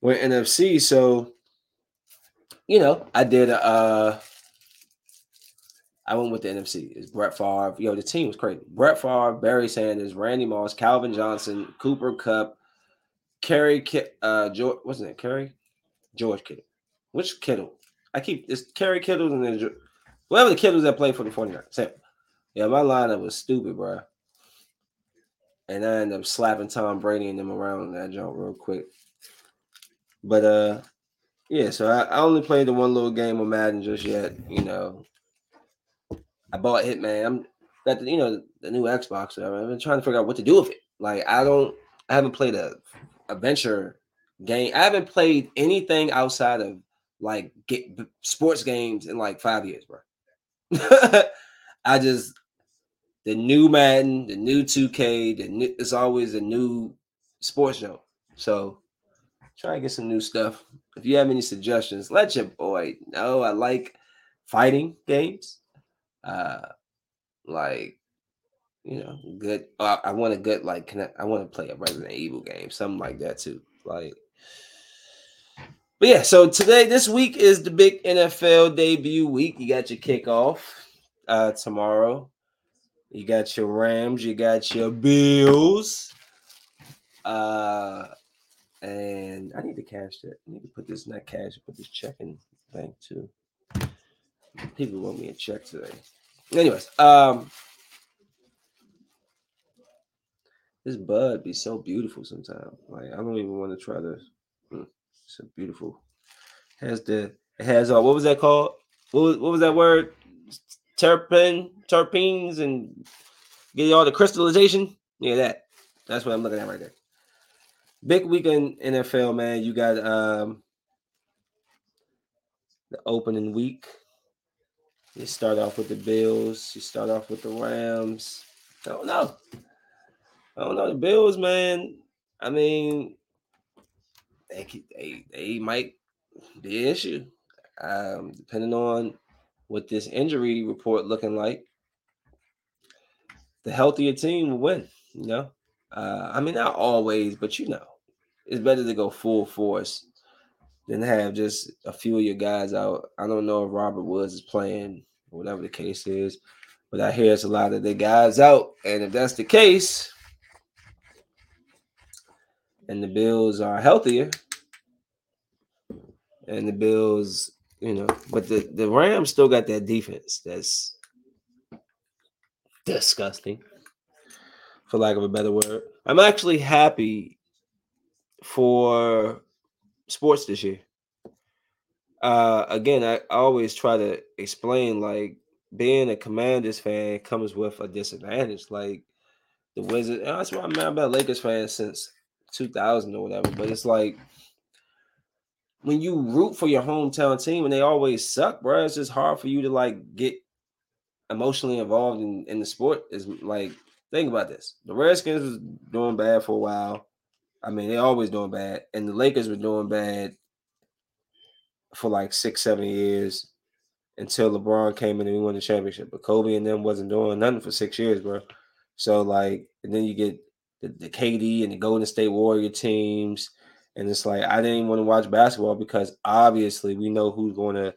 We're NFC, so you know, I did uh I went with the NFC. It's Brett Favre. Yo, the team was crazy. Brett Favre, Barry Sanders, Randy Moss, Calvin Johnson, Cooper Kupp, Kerry, uh, George, wasn't it Kerry? George Kittle. Which Kittle? I keep it's Kerry Kittle and then whoever the Kittles that play for the 49ers. Same. Yeah, my lineup was stupid, bro. And I ended up slapping Tom Brady and them around that jump real quick. But uh yeah, so I, I only played the one little game of Madden just yet, you know. I bought Hitman. I'm the, you know the new Xbox. I've been trying to figure out what to do with it. Like I don't, I haven't played a adventure game. I haven't played anything outside of like get sports games in like five years, bro. I just the new Madden, the new 2K, the new, it's always a new sports show. So try to get some new stuff. If you have any suggestions, let your boy know. I like fighting games uh like you know good uh, i want a good like connect i want to play a resident evil game something like that too like but yeah so today this week is the big nfl debut week you got your kickoff uh tomorrow you got your rams you got your bills uh and i need to cash that i need to put this in not cash put this checking bank too People want me a check today. Anyways, um, this bud be so beautiful sometimes. Like I don't even want to try to. Hmm, it's so beautiful. Has the has uh what was that called? What was, what was that word? Terpene, terpenes, and get you all the crystallization. Yeah, that. That's what I'm looking at right there. Big weekend NFL, man. You got um the opening week. You start off with the Bills. You start off with the Rams. I don't know. I don't know the Bills, man. I mean, they they they might be an issue, um, depending on what this injury report looking like. The healthier team will win. You know, uh, I mean not always, but you know, it's better to go full force than have just a few of your guys out. I don't know if Robert Woods is playing whatever the case is. But I hear it's a lot of the guys out, and if that's the case, and the Bills are healthier, and the Bills, you know, but the the Rams still got that defense that's disgusting, for lack of a better word. I'm actually happy for sports this year. Uh, again, I, always try to explain like being a Commanders fan comes with a disadvantage. Like the Wizards, that's why I'm mad about Lakers fans since 2000 or whatever. But it's like when you root for your hometown team and they always suck, bro. It's just hard for you to like get emotionally involved in, in the sport. Is like think about this: the Redskins was doing bad for a while. I mean, they always doing bad, and the Lakers were doing bad for like six, seven years until LeBron came in and we won the championship. But Kobe and them wasn't doing nothing for six years, bro. So like, and then you get the, the KD and the Golden State Warrior teams, and it's like I didn't want to watch basketball because obviously we know who's going to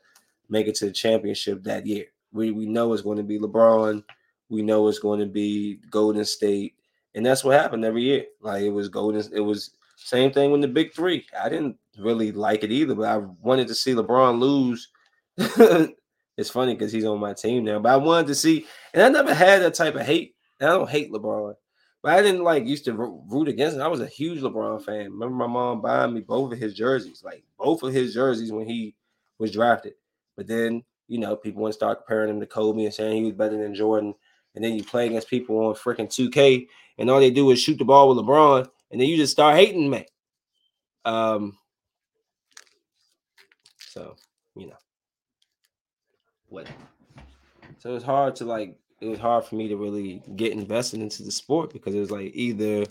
make it to the championship that year. We we know it's going to be LeBron. We know it's going to be Golden State, and that's what happened every year. Like it was Golden. It was same thing with the Big Three. I didn't really like it either, but I wanted to see LeBron lose. it's funny because he's on my team now, but I wanted to see, and I never had that type of hate. And I don't hate LeBron, but I didn't like used to root against him. I was a huge LeBron fan. Remember my mom buying me both of his jerseys, like both of his jerseys when he was drafted. But then you know people want to start comparing him to Kobe and saying he was better than Jordan. And then you play against people on freaking 2K, and all they do is shoot the ball with LeBron, and then you just start hating me. Um, so, you know, what? So it's hard to like, it was hard for me to really get invested into the sport because it was like either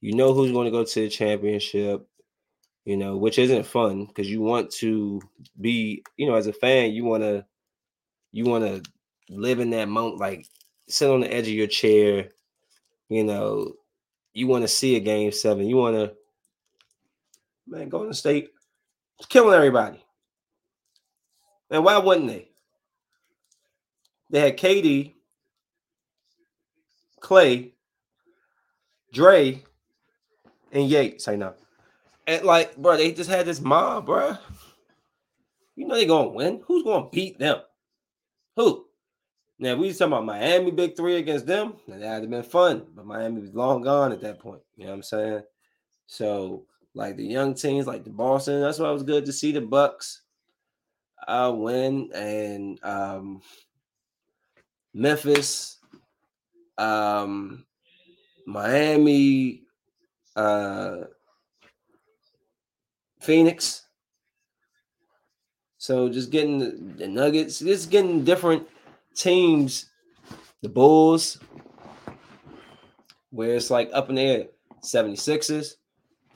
you know who's going to go to the championship, you know, which isn't fun because you want to be, you know, as a fan, you want to, you want to live in that moment, like sit on the edge of your chair, you know, you want to see a game seven, you want to, man, Golden State, killing everybody. And why wouldn't they? They had KD, Clay, Dre, and Yates. I know. And like, bro, they just had this mob, bro. You know they're gonna win. Who's gonna beat them? Who? Now, we talking about Miami big three against them, that'd have been fun. But Miami was long gone at that point. You know what I'm saying? So, like the young teams, like the Boston, that's why it was good to see the Bucks uh, win, and um, Memphis, um, Miami, uh, Phoenix. So just getting the, the Nuggets, just getting different teams, the Bulls, where it's like up in the air, 76ers,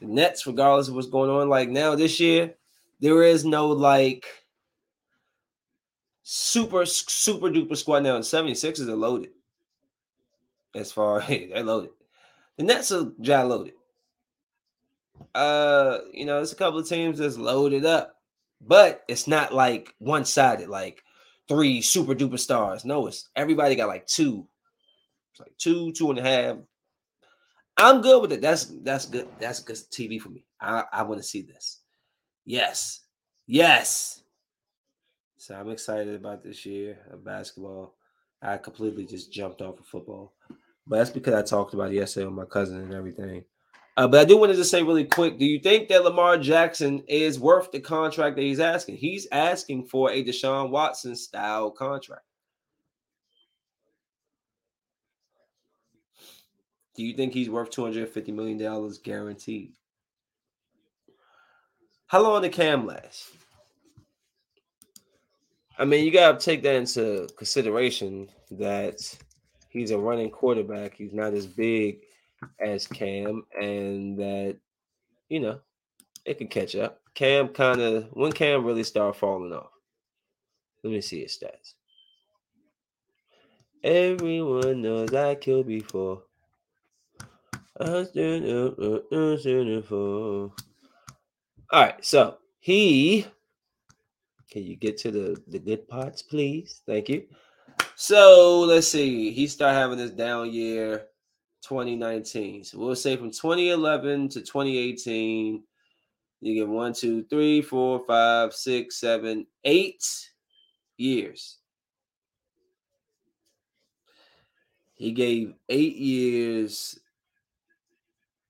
the Nets, regardless of what's going on. Like now this year, there is no like super, super duper squad now. And 76ers are loaded. As far as they're loaded. The Nets are dry loaded. Uh, you know, there's a couple of teams that's loaded up, but it's not like one-sided, like three super duper stars. No, it's everybody got like two. It's like two, two and a half. I'm good with it. That's that's good. That's good TV for me. I, I want to see this. Yes. Yes. So I'm excited about this year of basketball. I completely just jumped off of football, but that's because I talked about yesterday with my cousin and everything. Uh, but I do want to just say really quick: Do you think that Lamar Jackson is worth the contract that he's asking? He's asking for a Deshaun Watson style contract. Do you think he's worth two hundred fifty million dollars guaranteed? How long did Cam last? I mean, you got to take that into consideration that he's a running quarterback. He's not as big as Cam, and that you know it could catch up. Cam kind of when Cam really start falling off. Let me see his stats. Everyone knows I killed before. I. All right, so he can you get to the the good parts, please? Thank you. So let's see. He started having this down year 2019. So we'll say from 2011 to 2018, you get one, two, three, four, five, six, seven, eight years. He gave eight years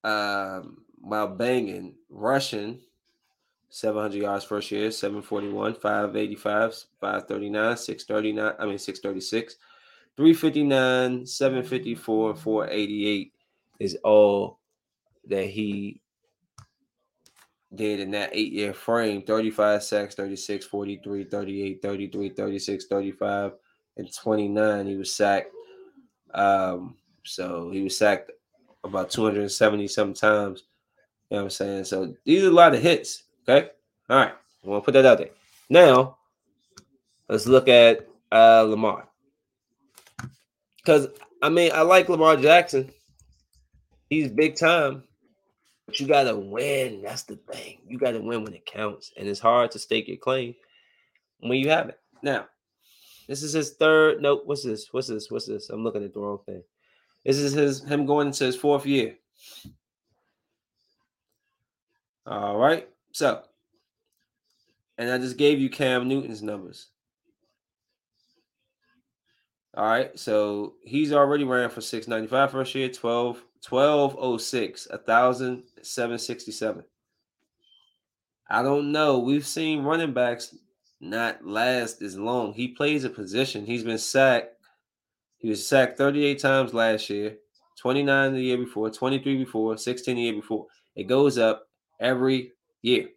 um, while banging, rushing 700 yards first year, 741, 585, 539, 639, I mean 636, 359, 754, 488 is all that he did in that eight year frame 35 sacks, 36, 43, 38, 33, 36, 35, and 29. He was sacked. Um, so he was sacked about 270 sometimes. You know what I'm saying? So these are a lot of hits. Okay. All right. I want to put that out there. Now, let's look at uh, Lamar. Because, I mean, I like Lamar Jackson. He's big time. But you got to win. That's the thing. You got to win when it counts. And it's hard to stake your claim when you have it. Now, this is his third. Nope. What's this? What's this? What's this? I'm looking at the wrong thing. This is his him going into his fourth year. All right. So, and I just gave you Cam Newton's numbers. All right. So he's already ran for 695 first year, 12, 1206, 1,767. I don't know. We've seen running backs not last as long. He plays a position. He's been sacked he was sacked 38 times last year, 29 the year before, 23 before, 16 the year before. It goes up every year.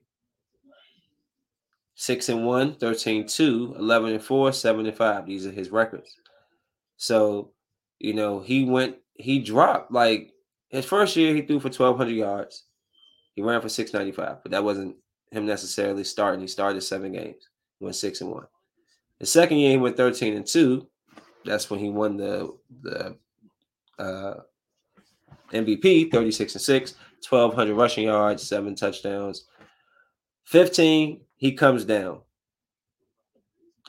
6 and 1, 13 2, 11 and 4, 7 and 5. These are his records. So, you know, he went, he dropped like his first year, he threw for 1,200 yards. He ran for 695, but that wasn't him necessarily starting. He started seven games, went 6 and 1. The second year, he went 13 and 2, that's when he won the the uh, MVP, 36 and 6, 1200 rushing yards, seven touchdowns. 15, he comes down.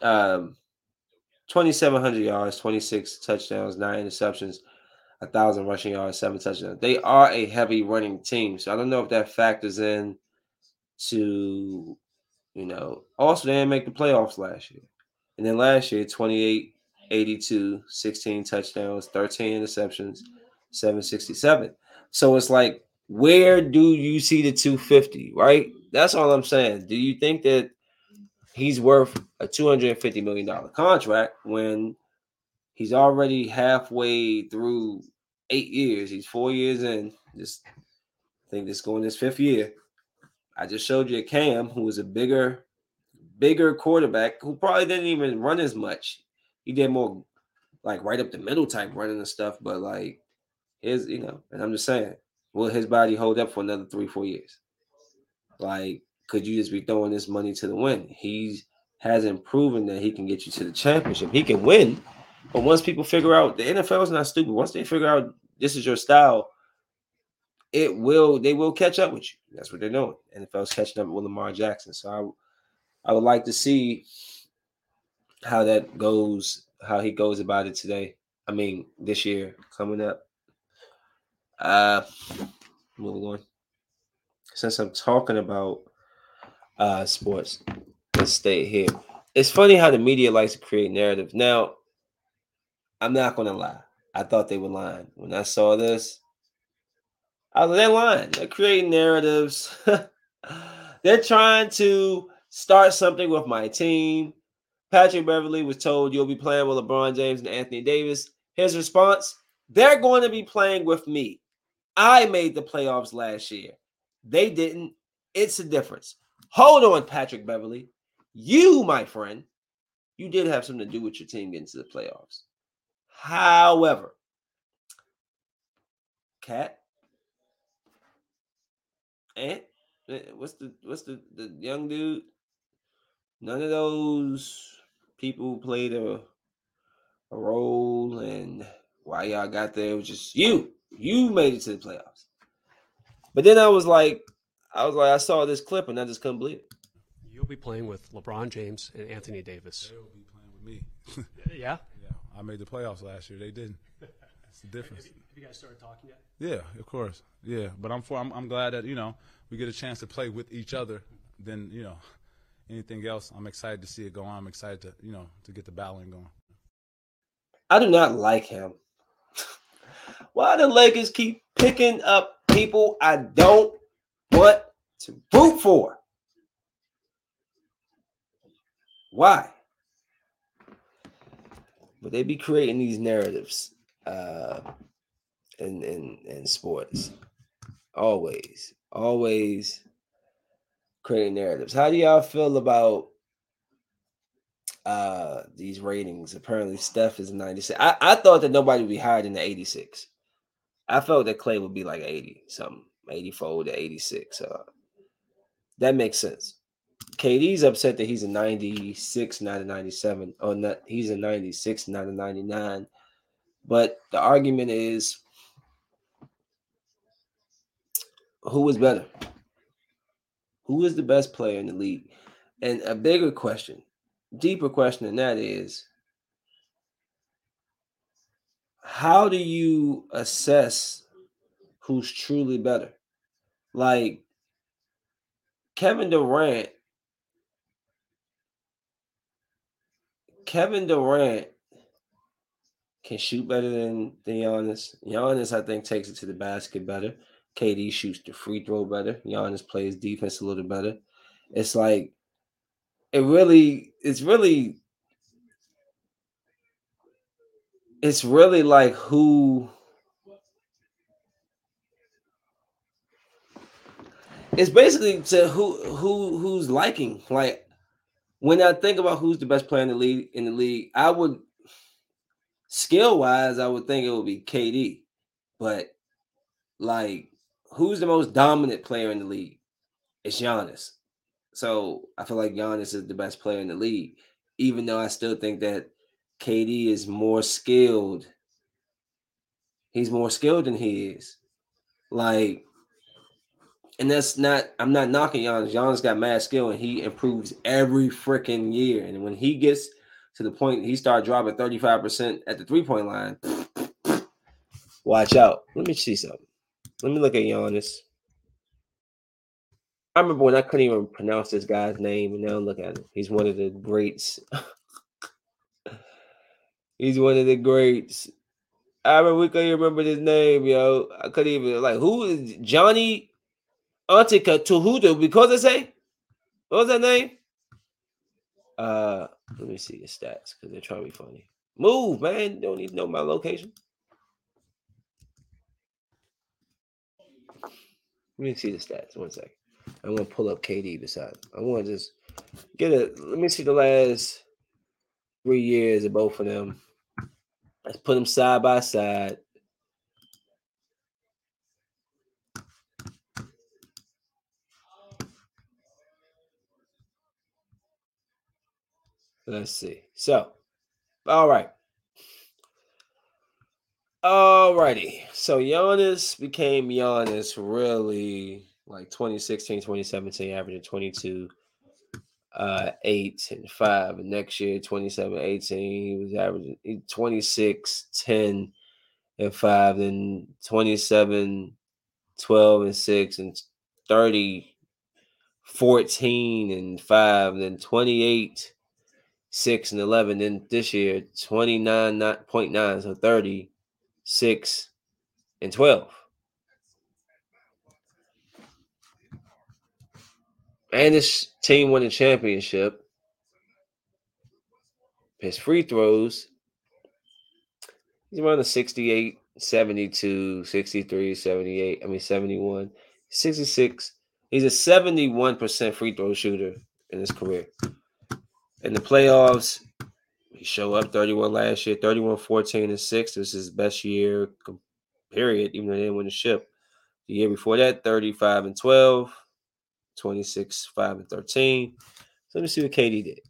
Um 2700 yards, 26 touchdowns, nine interceptions, a thousand rushing yards, seven touchdowns. They are a heavy running team. So I don't know if that factors in to, you know, also they didn't make the playoffs last year. And then last year, 28 82, 16 touchdowns, 13 interceptions, 767. So it's like, where do you see the 250, right? That's all I'm saying. Do you think that he's worth a $250 million contract when he's already halfway through eight years? He's four years in. Just I think this going this fifth year. I just showed you a Cam who was a bigger, bigger quarterback who probably didn't even run as much he did more like right up the middle type running and stuff, but like his, you know, and I'm just saying, will his body hold up for another three, four years? Like, could you just be throwing this money to the wind? He hasn't proven that he can get you to the championship. He can win, but once people figure out the NFL is not stupid, once they figure out this is your style, it will they will catch up with you. That's what they're doing. NFL's catching up with Lamar Jackson. So I I would like to see how that goes, how he goes about it today. I mean, this year coming up. Uh, moving on. Since I'm talking about uh sports, let's stay here. It's funny how the media likes to create narrative. Now, I'm not gonna lie. I thought they were lying when I saw this. I was they're lying. They're creating narratives. they're trying to start something with my team. Patrick Beverley was told you'll be playing with LeBron James and Anthony Davis. His response they're going to be playing with me. I made the playoffs last year. They didn't. It's a difference. Hold on, Patrick Beverley. You, my friend, you did have something to do with your team getting to the playoffs. However, Cat, and eh, what's the what's the the young dude? None of those people played a a role and why y'all got there. It was just you. You made it to the playoffs. But then I was like, I was like, I saw this clip and I just couldn't believe it. You'll be playing with LeBron James and Anthony Davis. They'll be playing with me. yeah. Yeah, I made the playoffs last year. They didn't. That's the difference. Have you guys started talking yet? Yeah, of course. Yeah, but I'm for. I'm, I'm glad that you know we get a chance to play with each other. Then you know, anything else, I'm excited to see it go on. I'm excited to you know to get the battling going. I do not like him. Why the Lakers keep picking up people I don't want to root for? Why? But they be creating these narratives uh, in, in in sports. Always, always creating narratives. How do y'all feel about uh these ratings? Apparently, Steph is 96. I, I thought that nobody would be higher than the 86. I felt that Clay would be like 80, something, 84 to 86. Uh, that makes sense. KD's upset that he's a 96, not a 97. Oh, not he's a 96, not a 99. But the argument is who is better? Who is the best player in the league? And a bigger question, deeper question than that is how do you assess who's truly better? Like Kevin Durant Kevin Durant can shoot better than, than Giannis. Giannis, I think, takes it to the basket better. KD shoots the free throw better. Giannis plays defense a little better. It's like it really, it's really, it's really like who it's basically to who who who's liking. Like when I think about who's the best player in the league in the league, I would skill wise, I would think it would be KD. But like who's the most dominant player in the league? It's Giannis. So I feel like Giannis is the best player in the league, even though I still think that KD is more skilled. He's more skilled than he is. Like, and that's not, I'm not knocking Giannis. Giannis got mad skill and he improves every freaking year. And when he gets to the point he started dropping 35% at the three point line, watch out. Let me see something. Let me look at Giannis. I remember when I couldn't even pronounce this guy's name, and now look at him. He's one of the greats. He's one of the greats. I remember we couldn't even remember his name, yo. I couldn't even like who is Johnny Antica Tuhuda because I say what was that name? Uh let me see the stats because they're trying to be funny. Move, man. Don't need to know my location. Let me see the stats. One second. I'm gonna pull up KD beside. I want to just get it. Let me see the last three years of both of them. Let's put them side by side. Let's see. So, all right. All righty. So Giannis became Giannis really like 2016, 2017, averaging 22, uh, 8 and 5. And next year, 27, 18, he was averaging 26, 10 and 5. Then 27, 12 and 6, and 30, 14 and 5. Then 28, 6 and 11. Then this year, 29.9, so 30 six, and 12. And this team won the championship. His free throws, he's around the 68, 72, 63, 78, I mean 71, 66. He's a 71% free throw shooter in his career. In the playoffs, he showed up 31 last year, 31, 14, and 6. This is his best year, period, even though they didn't win the ship. The year before that, 35 and 12, 26, 5 and 13. So let me see what KD did.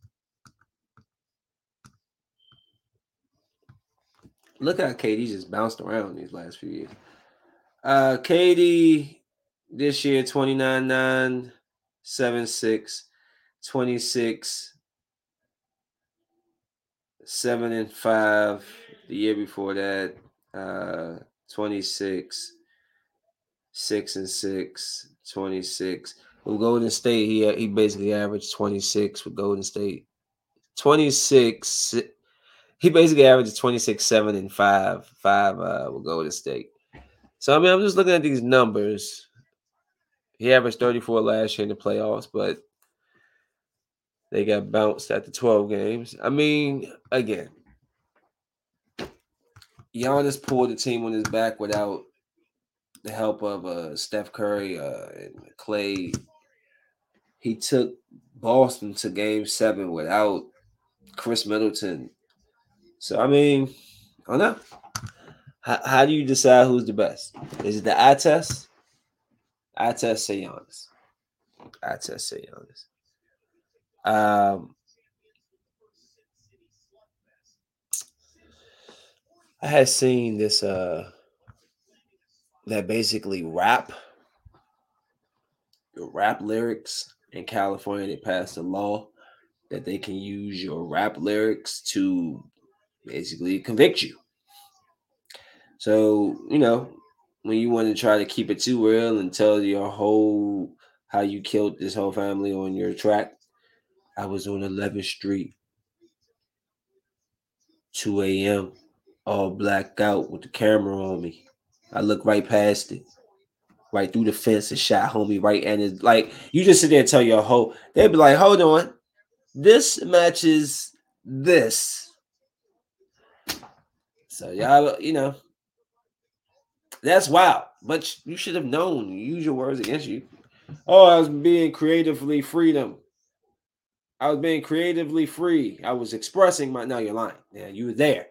Look how KD just bounced around these last few years. Uh KD this year 29 9 7 6 26 seven and five. The year before that, uh, 26, 6 and 6, 26. With Golden State, he he basically averaged 26 with Golden State. 26. He basically averaged 26, 7, and 5. 5 uh with Golden State. So I mean, I'm just looking at these numbers. He averaged 34 last year in the playoffs, but they got bounced at the 12 games. I mean, again, Giannis pulled the team on his back without the help of uh, Steph Curry uh, and Clay. He took Boston to game seven without Khris Middleton. So, I mean, I don't know. How, how do you decide who's the best? Is it the eye test? Eye test, say Giannis. Eye test, say Giannis. Um, I had seen this uh that basically rap your rap lyrics in California they passed a law that they can use your rap lyrics to basically convict you. So, you know, when you want to try to keep it too real and tell your whole how you killed this whole family on your track, I was on 11th Street, 2 a.m., all blacked out with the camera on me. I looked right past it, right through the fence and shot homie right and it's like you just sit there and tell your whole they'd be like, hold on, this matches this. So y'all, you know, that's wild. But you should have known. Use your words against you. Oh, I was being creatively freedom. I was being creatively free. I was expressing my. No, you're lying. Yeah, you were there.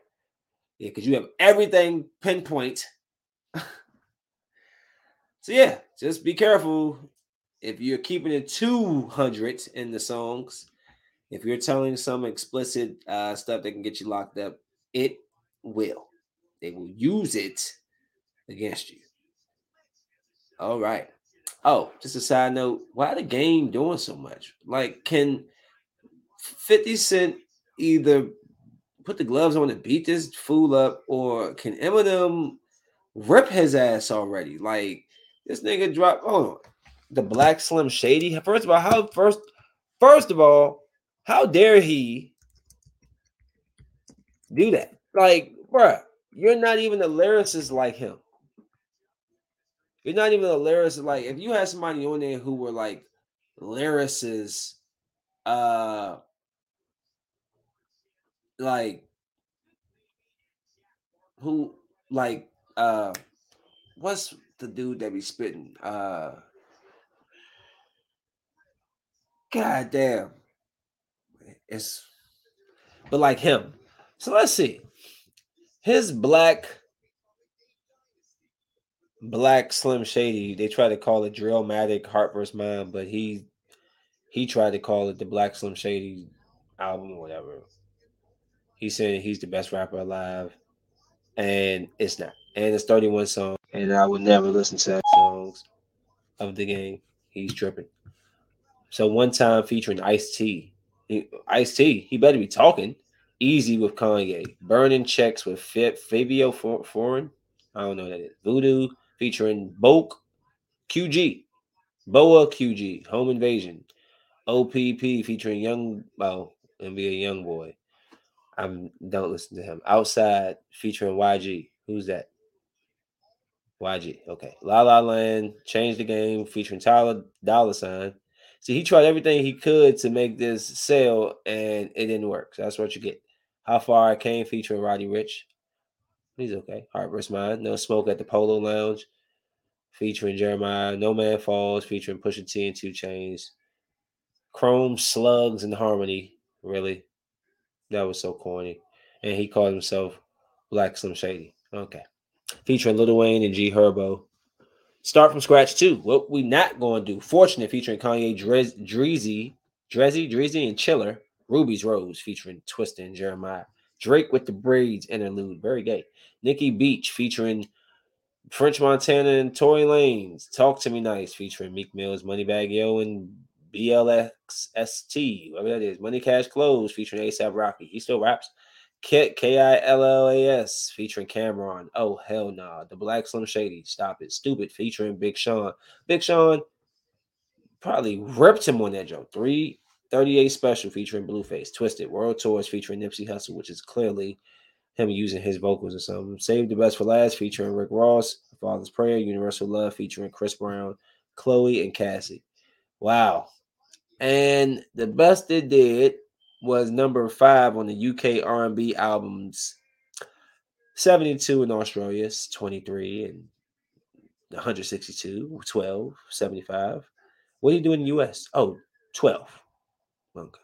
Yeah, because you have everything pinpoint. so yeah, just be careful if you're keeping it 200 in the songs. If you're telling some explicit uh, stuff that can get you locked up, it will. They will use it against you. All right. Oh, just a side note. Why the game doing so much? Like, can 50 Cent either put the gloves on and beat this fool up, or can Eminem rip his ass already? Like, this nigga dropped oh the black slim shady. First of all, how first first of all, how dare he do that? Like, bruh, you're not even a lyricist like him. You're not even a lyricist. Like, if you had somebody on there who were like lyricists, uh, like who, like, uh, what's the dude that be spitting? Uh, God damn, it's but like him. So let's see. His black Black Slim Shady. They try to call it Drillmatic Heart vs. Mind, but he he tried to call it the Black Slim Shady album, or whatever. He said he's the best rapper alive, and it's not. And it's 31 songs, and I would never listen to songs of the game. He's tripping. So one time featuring Ice T. Ice T, he better be talking. Easy with Kanye. Burning checks with Fivio Foreign. I don't know what that is. Voodoo featuring Boke QG, Boa QG, Home Invasion, OPP featuring Young, well, NBA Young Boy. I don't listen to him. Outside featuring YG. Who's that? YG. Okay. La La Land, Change the Game featuring Tyler Dollar Sign. See, he tried everything he could to make this sell and it didn't work. So that's what you get. How Far I Came featuring Roddy Ricch. He's okay. Heart vs. Mind. No Smoke at the Polo Lounge featuring Jeremih. No Man Falls featuring Pusha T and 2 Chainz. Chrome Slugs and Harmony. Really? That was so corny. And he called himself Black Slim Shady. Okay. Featuring Lil Wayne and G Herbo. Start from scratch too. What we not going to do? Fortunate featuring Kanye Drez, Dreezy, Drezzy, Dreezy, and Chiller. Ruby's Rose featuring Twista and Jeremih. Drake with the braids interlude, very gay. Nikki Beach featuring French Montana and Tory Lanez. Talk to Me Nice featuring Meek Mills, Moneybagg Yo, and BLXST, whatever that is. Money Cash Clothes featuring ASAP Rocky. He still raps. Kit K I L L A S featuring Cam'ron. Oh hell. Nah. The Black Slim Shady. Stop it. Stupid featuring Big Sean. Big Sean probably ripped him on that joke. 338 special featuring Blueface. Twisted World Tours featuring Nipsey Hussle, which is clearly him using his vocals or something. Save the Best for Last featuring Rick Ross. Father's Prayer, Universal Love featuring Chris Brown, Chloe, and Cassie. Wow. And the best they did was number five on the UK R&B albums. 72 in Australia, 23 and 162, 12, 75. What do you do in the US? Oh, 12. Okay.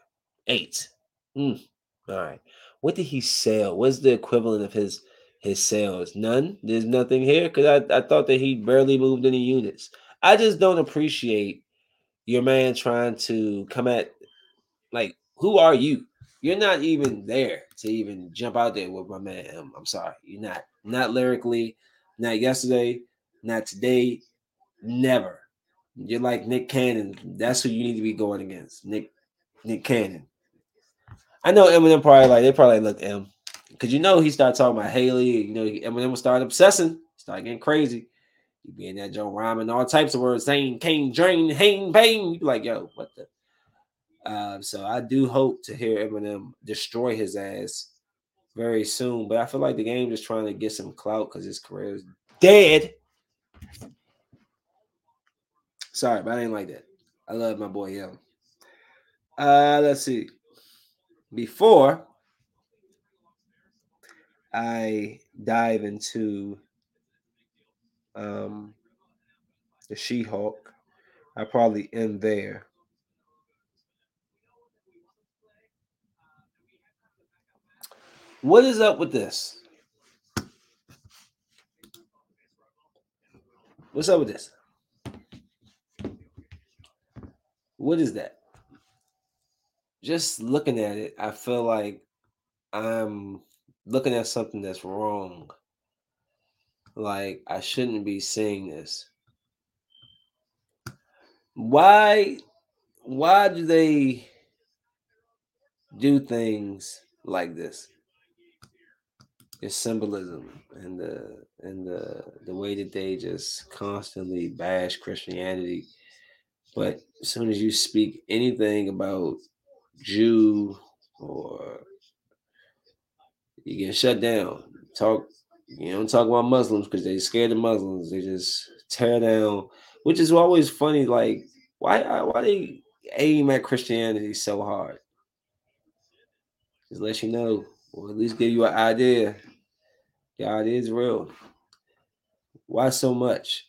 Eight. Mm. All right. What did he sell? What's the equivalent of his his sales? None. There's nothing here because I, I thought that he barely moved any units. I just don't appreciate your man trying to come at like who are you? You're not even there to even jump out there with my man. I'm, I'm sorry, you're not. Not lyrically, not yesterday, not today, never. You're like Nick Cannon. That's who you need to be going against. Nick Nick Cannon. I know Eminem probably like they probably looked M because you know he started talking about Hailie. You know Eminem will start obsessing, start getting crazy. You in that Joe rhyming all types of words, saying cane, drain, hang, pain. You be like, yo, what the? Um, so I do hope to hear Eminem destroy his ass very soon. But I feel like the game is trying to get some clout because his career is dead. Sorry, but I didn't like that. I love my boy Young. Uh, let's see. Before I dive into um, the She-Hulk, I probably end there. What is up with this? What's up with this? What is that? Just looking at it, I feel like I'm looking at something that's wrong. Like I shouldn't be seeing this. Why why do they do things like this? It's symbolism and the and the the way that they just constantly bash Christianity. But as soon as you speak anything about Jew or you get shut down. Talk, you don't talk about Muslims because they scared of Muslims. They just tear down, which is always funny. Like, why uh, why they aim at Christianity so hard? Just let you know, or at least give you an idea. God is real. Why so much?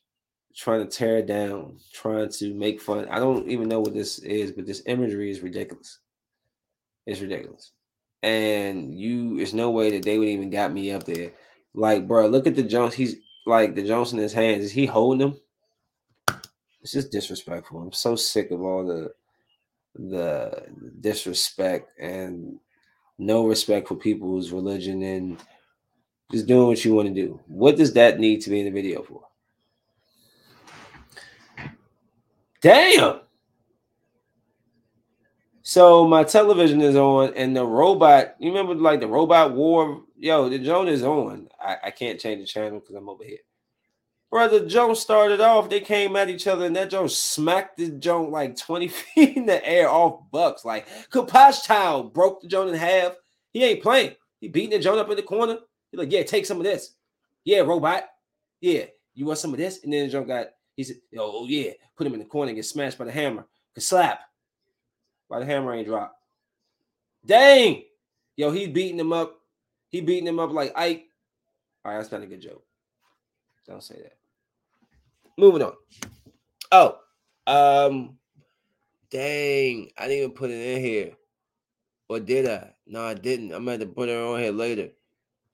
Trying to tear down, trying to make fun. I don't even know what this is, but this imagery is ridiculous. It's ridiculous and you there's no way that they would even got me up there. Like, bro, look at the Jones. He's like the Jones in his hands. Is he holding them? It's just disrespectful. I'm so sick of all the the disrespect and no respect for people's religion and just doing what you want to do. What does that need to be in the video for? Damn. So my television is on, and the robot. You remember like the robot war? Yo, the Joan is on. I, I can't change the channel because I'm over here. Brother Joan started off. They came at each other, and that Joan smacked the Joan like 20 feet in the air off Bucks. Like Kaposh Town broke the Joan in half. He ain't playing. He beating the Joan up in the corner. He's like, yeah, take some of this. Yeah, robot. Yeah, you want some of this? And then the Joan got. He said, oh yeah, put him in the corner and get smashed by the hammer. Could slap. Why the hammer ain't drop? Dang. Yo, he beating him up. He beating him up like Ike. All right, that's not a good joke. Don't say that. Moving on. Oh, um, dang, I didn't even put it in here. Or did I? No, I didn't. I'm to put it on here later.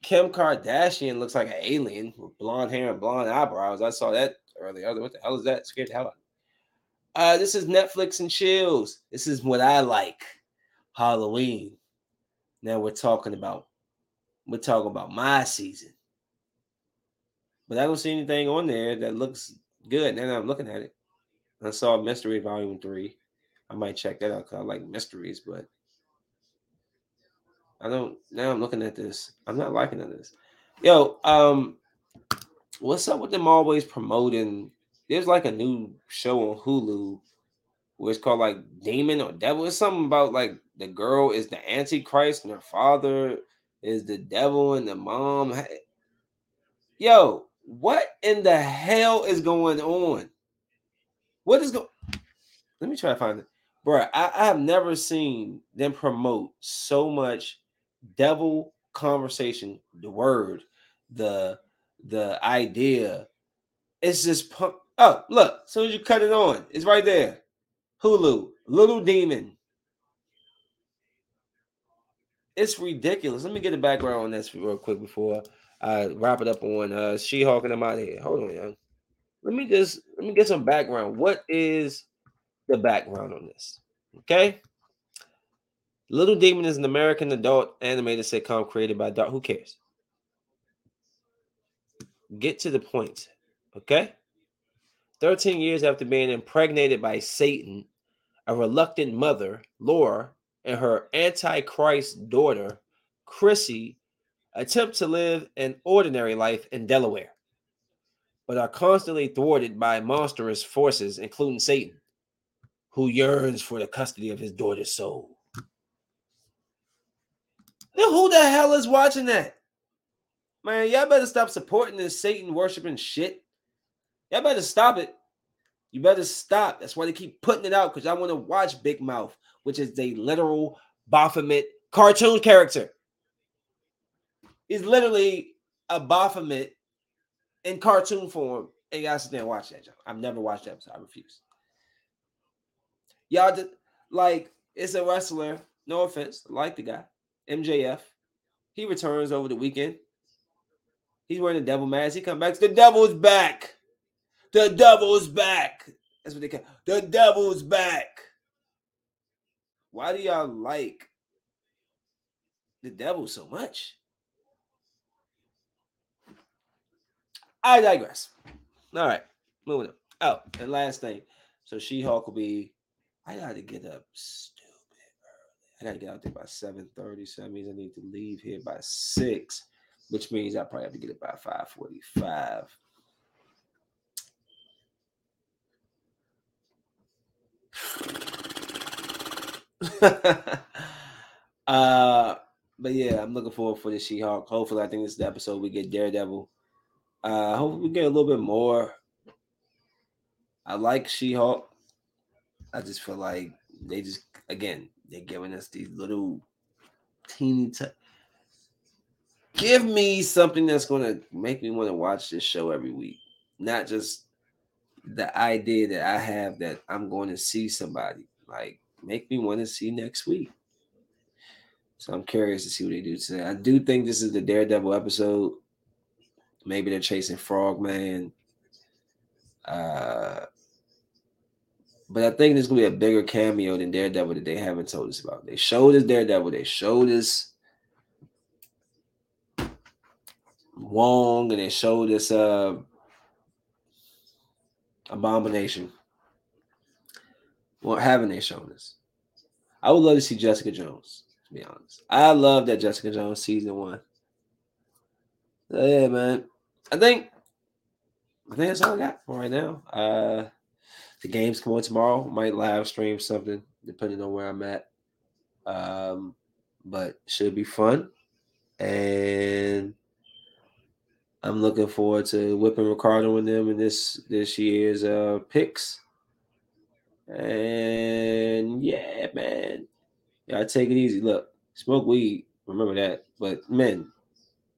Kim Kardashian looks like an alien with blonde hair and blonde eyebrows. I saw that earlier. what the hell is that? Scared the hell out uh, this is Netflix and chills. This is what I like. Halloween. Now we're talking about we're talking about my season. But I don't see anything on there that looks good. Now I'm looking at it. I saw Mystery Volume 3. I might check that out because I like mysteries, but I don't now I'm looking at this. I'm not liking this. Yo, um, what's up with them always promoting? There's like a new show on Hulu where it's called like Demon or Devil. It's something about like the girl is the Antichrist and her father is the devil and the mom. Yo, what in the hell is going on? What is going? Let me try to find it, bro. I, I have never seen them promote so much devil conversation. The word, the the idea. It's just pump. Oh, look! As soon as you cut it on, it's right there. Hulu, Little Demon. It's ridiculous. Let me get the background on this real quick before I wrap it up on uh She-Hulk and I'm out here. Hold on, young. Let me just let me get some background. What is the background on this? Okay. Little Demon is an American adult animated sitcom created by Dark. Who cares? Get to the point. Okay. 13 years after being impregnated by Satan, a reluctant mother, Laura, and her antichrist daughter, Chrissy, attempt to live an ordinary life in Delaware, but are constantly thwarted by monstrous forces, including Satan, who yearns for the custody of his daughter's soul. Now, who the hell is watching that? Man, y'all better stop supporting this Satan worshiping shit. Y'all better stop it. You better stop. That's why they keep putting it out because I want to watch Big Mouth, which is a literal Baphomet cartoon character. He's literally a Baphomet in cartoon form. And y'all sit there and watch that. Joe. I've never watched that so I refuse. Y'all did, like it's a wrestler. No offense, like the guy, MJF. He returns over the weekend. He's wearing the devil mask. He comes back. The devil's back. The devil's back. That's what they call the devil's back. Why do y'all like the devil so much? I digress. All right, moving on. Oh, and last thing. So She-Hulk will be. I gotta get up stupid early. I gotta get out there by 7:30. So that means I need to leave here by six, which means I probably have to get it by 5:45. uh, but yeah, I'm looking forward for the She-Hulk. Hopefully, I think this is the episode we get Daredevil. Uh, hopefully, we get a little bit more. I like She-Hulk. I just feel like they just again they're giving us these little teeny. T- Give me something that's gonna make me want to watch this show every week, not just the idea that I have that I'm going to see somebody. Like make me want to see next week. So I'm curious to see what they do today. I do think this is the Daredevil episode. Maybe they're chasing Frogman. Uh, but I think there's gonna be a bigger cameo than Daredevil that they haven't told us about. They showed us Daredevil. They showed us Wong, and they showed us uh, Abomination. What haven't they shown us? I would love to see Jessica Jones, to be honest. I love that Jessica Jones season one. So yeah, man. I think I think that's all I got for right now. Uh the games come on tomorrow. Might live stream something depending on where I'm at. Um, but should be fun. And I'm looking forward to whipping Ricardo and them in this this year's uh picks. And yeah, man. Y'all take it easy. Look, smoke weed. Remember that. But men,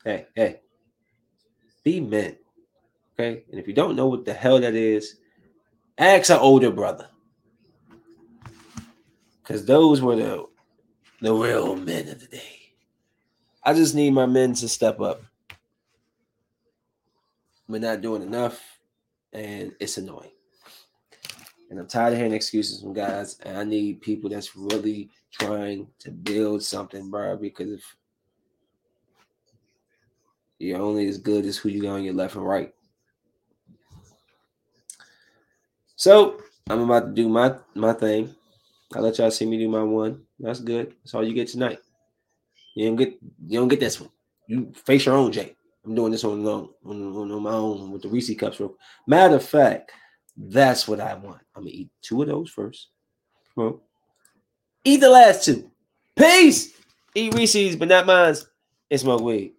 hey, hey, be men. Okay. And if you don't know what the hell that is, ask an older brother. Because those were the the real men of the day. I just need my men to step up. We're not doing enough, and it's annoying. And I'm tired of hearing excuses from guys. And I need people that's really trying to build something, bro. Because if you're only as good as who you got on your left and right. So I'm about to do my my thing. I'll let y'all see me do my one. That's good. That's all you get tonight. You don't get you don't get this one. You face your own Jay. I'm doing this on on, on, on my own with the Reese cups. Matter of fact, that's what I want. I'm gonna eat two of those first. On. Eat the last two. Peace. Eat Reese's, but not mine's. And smoke weed.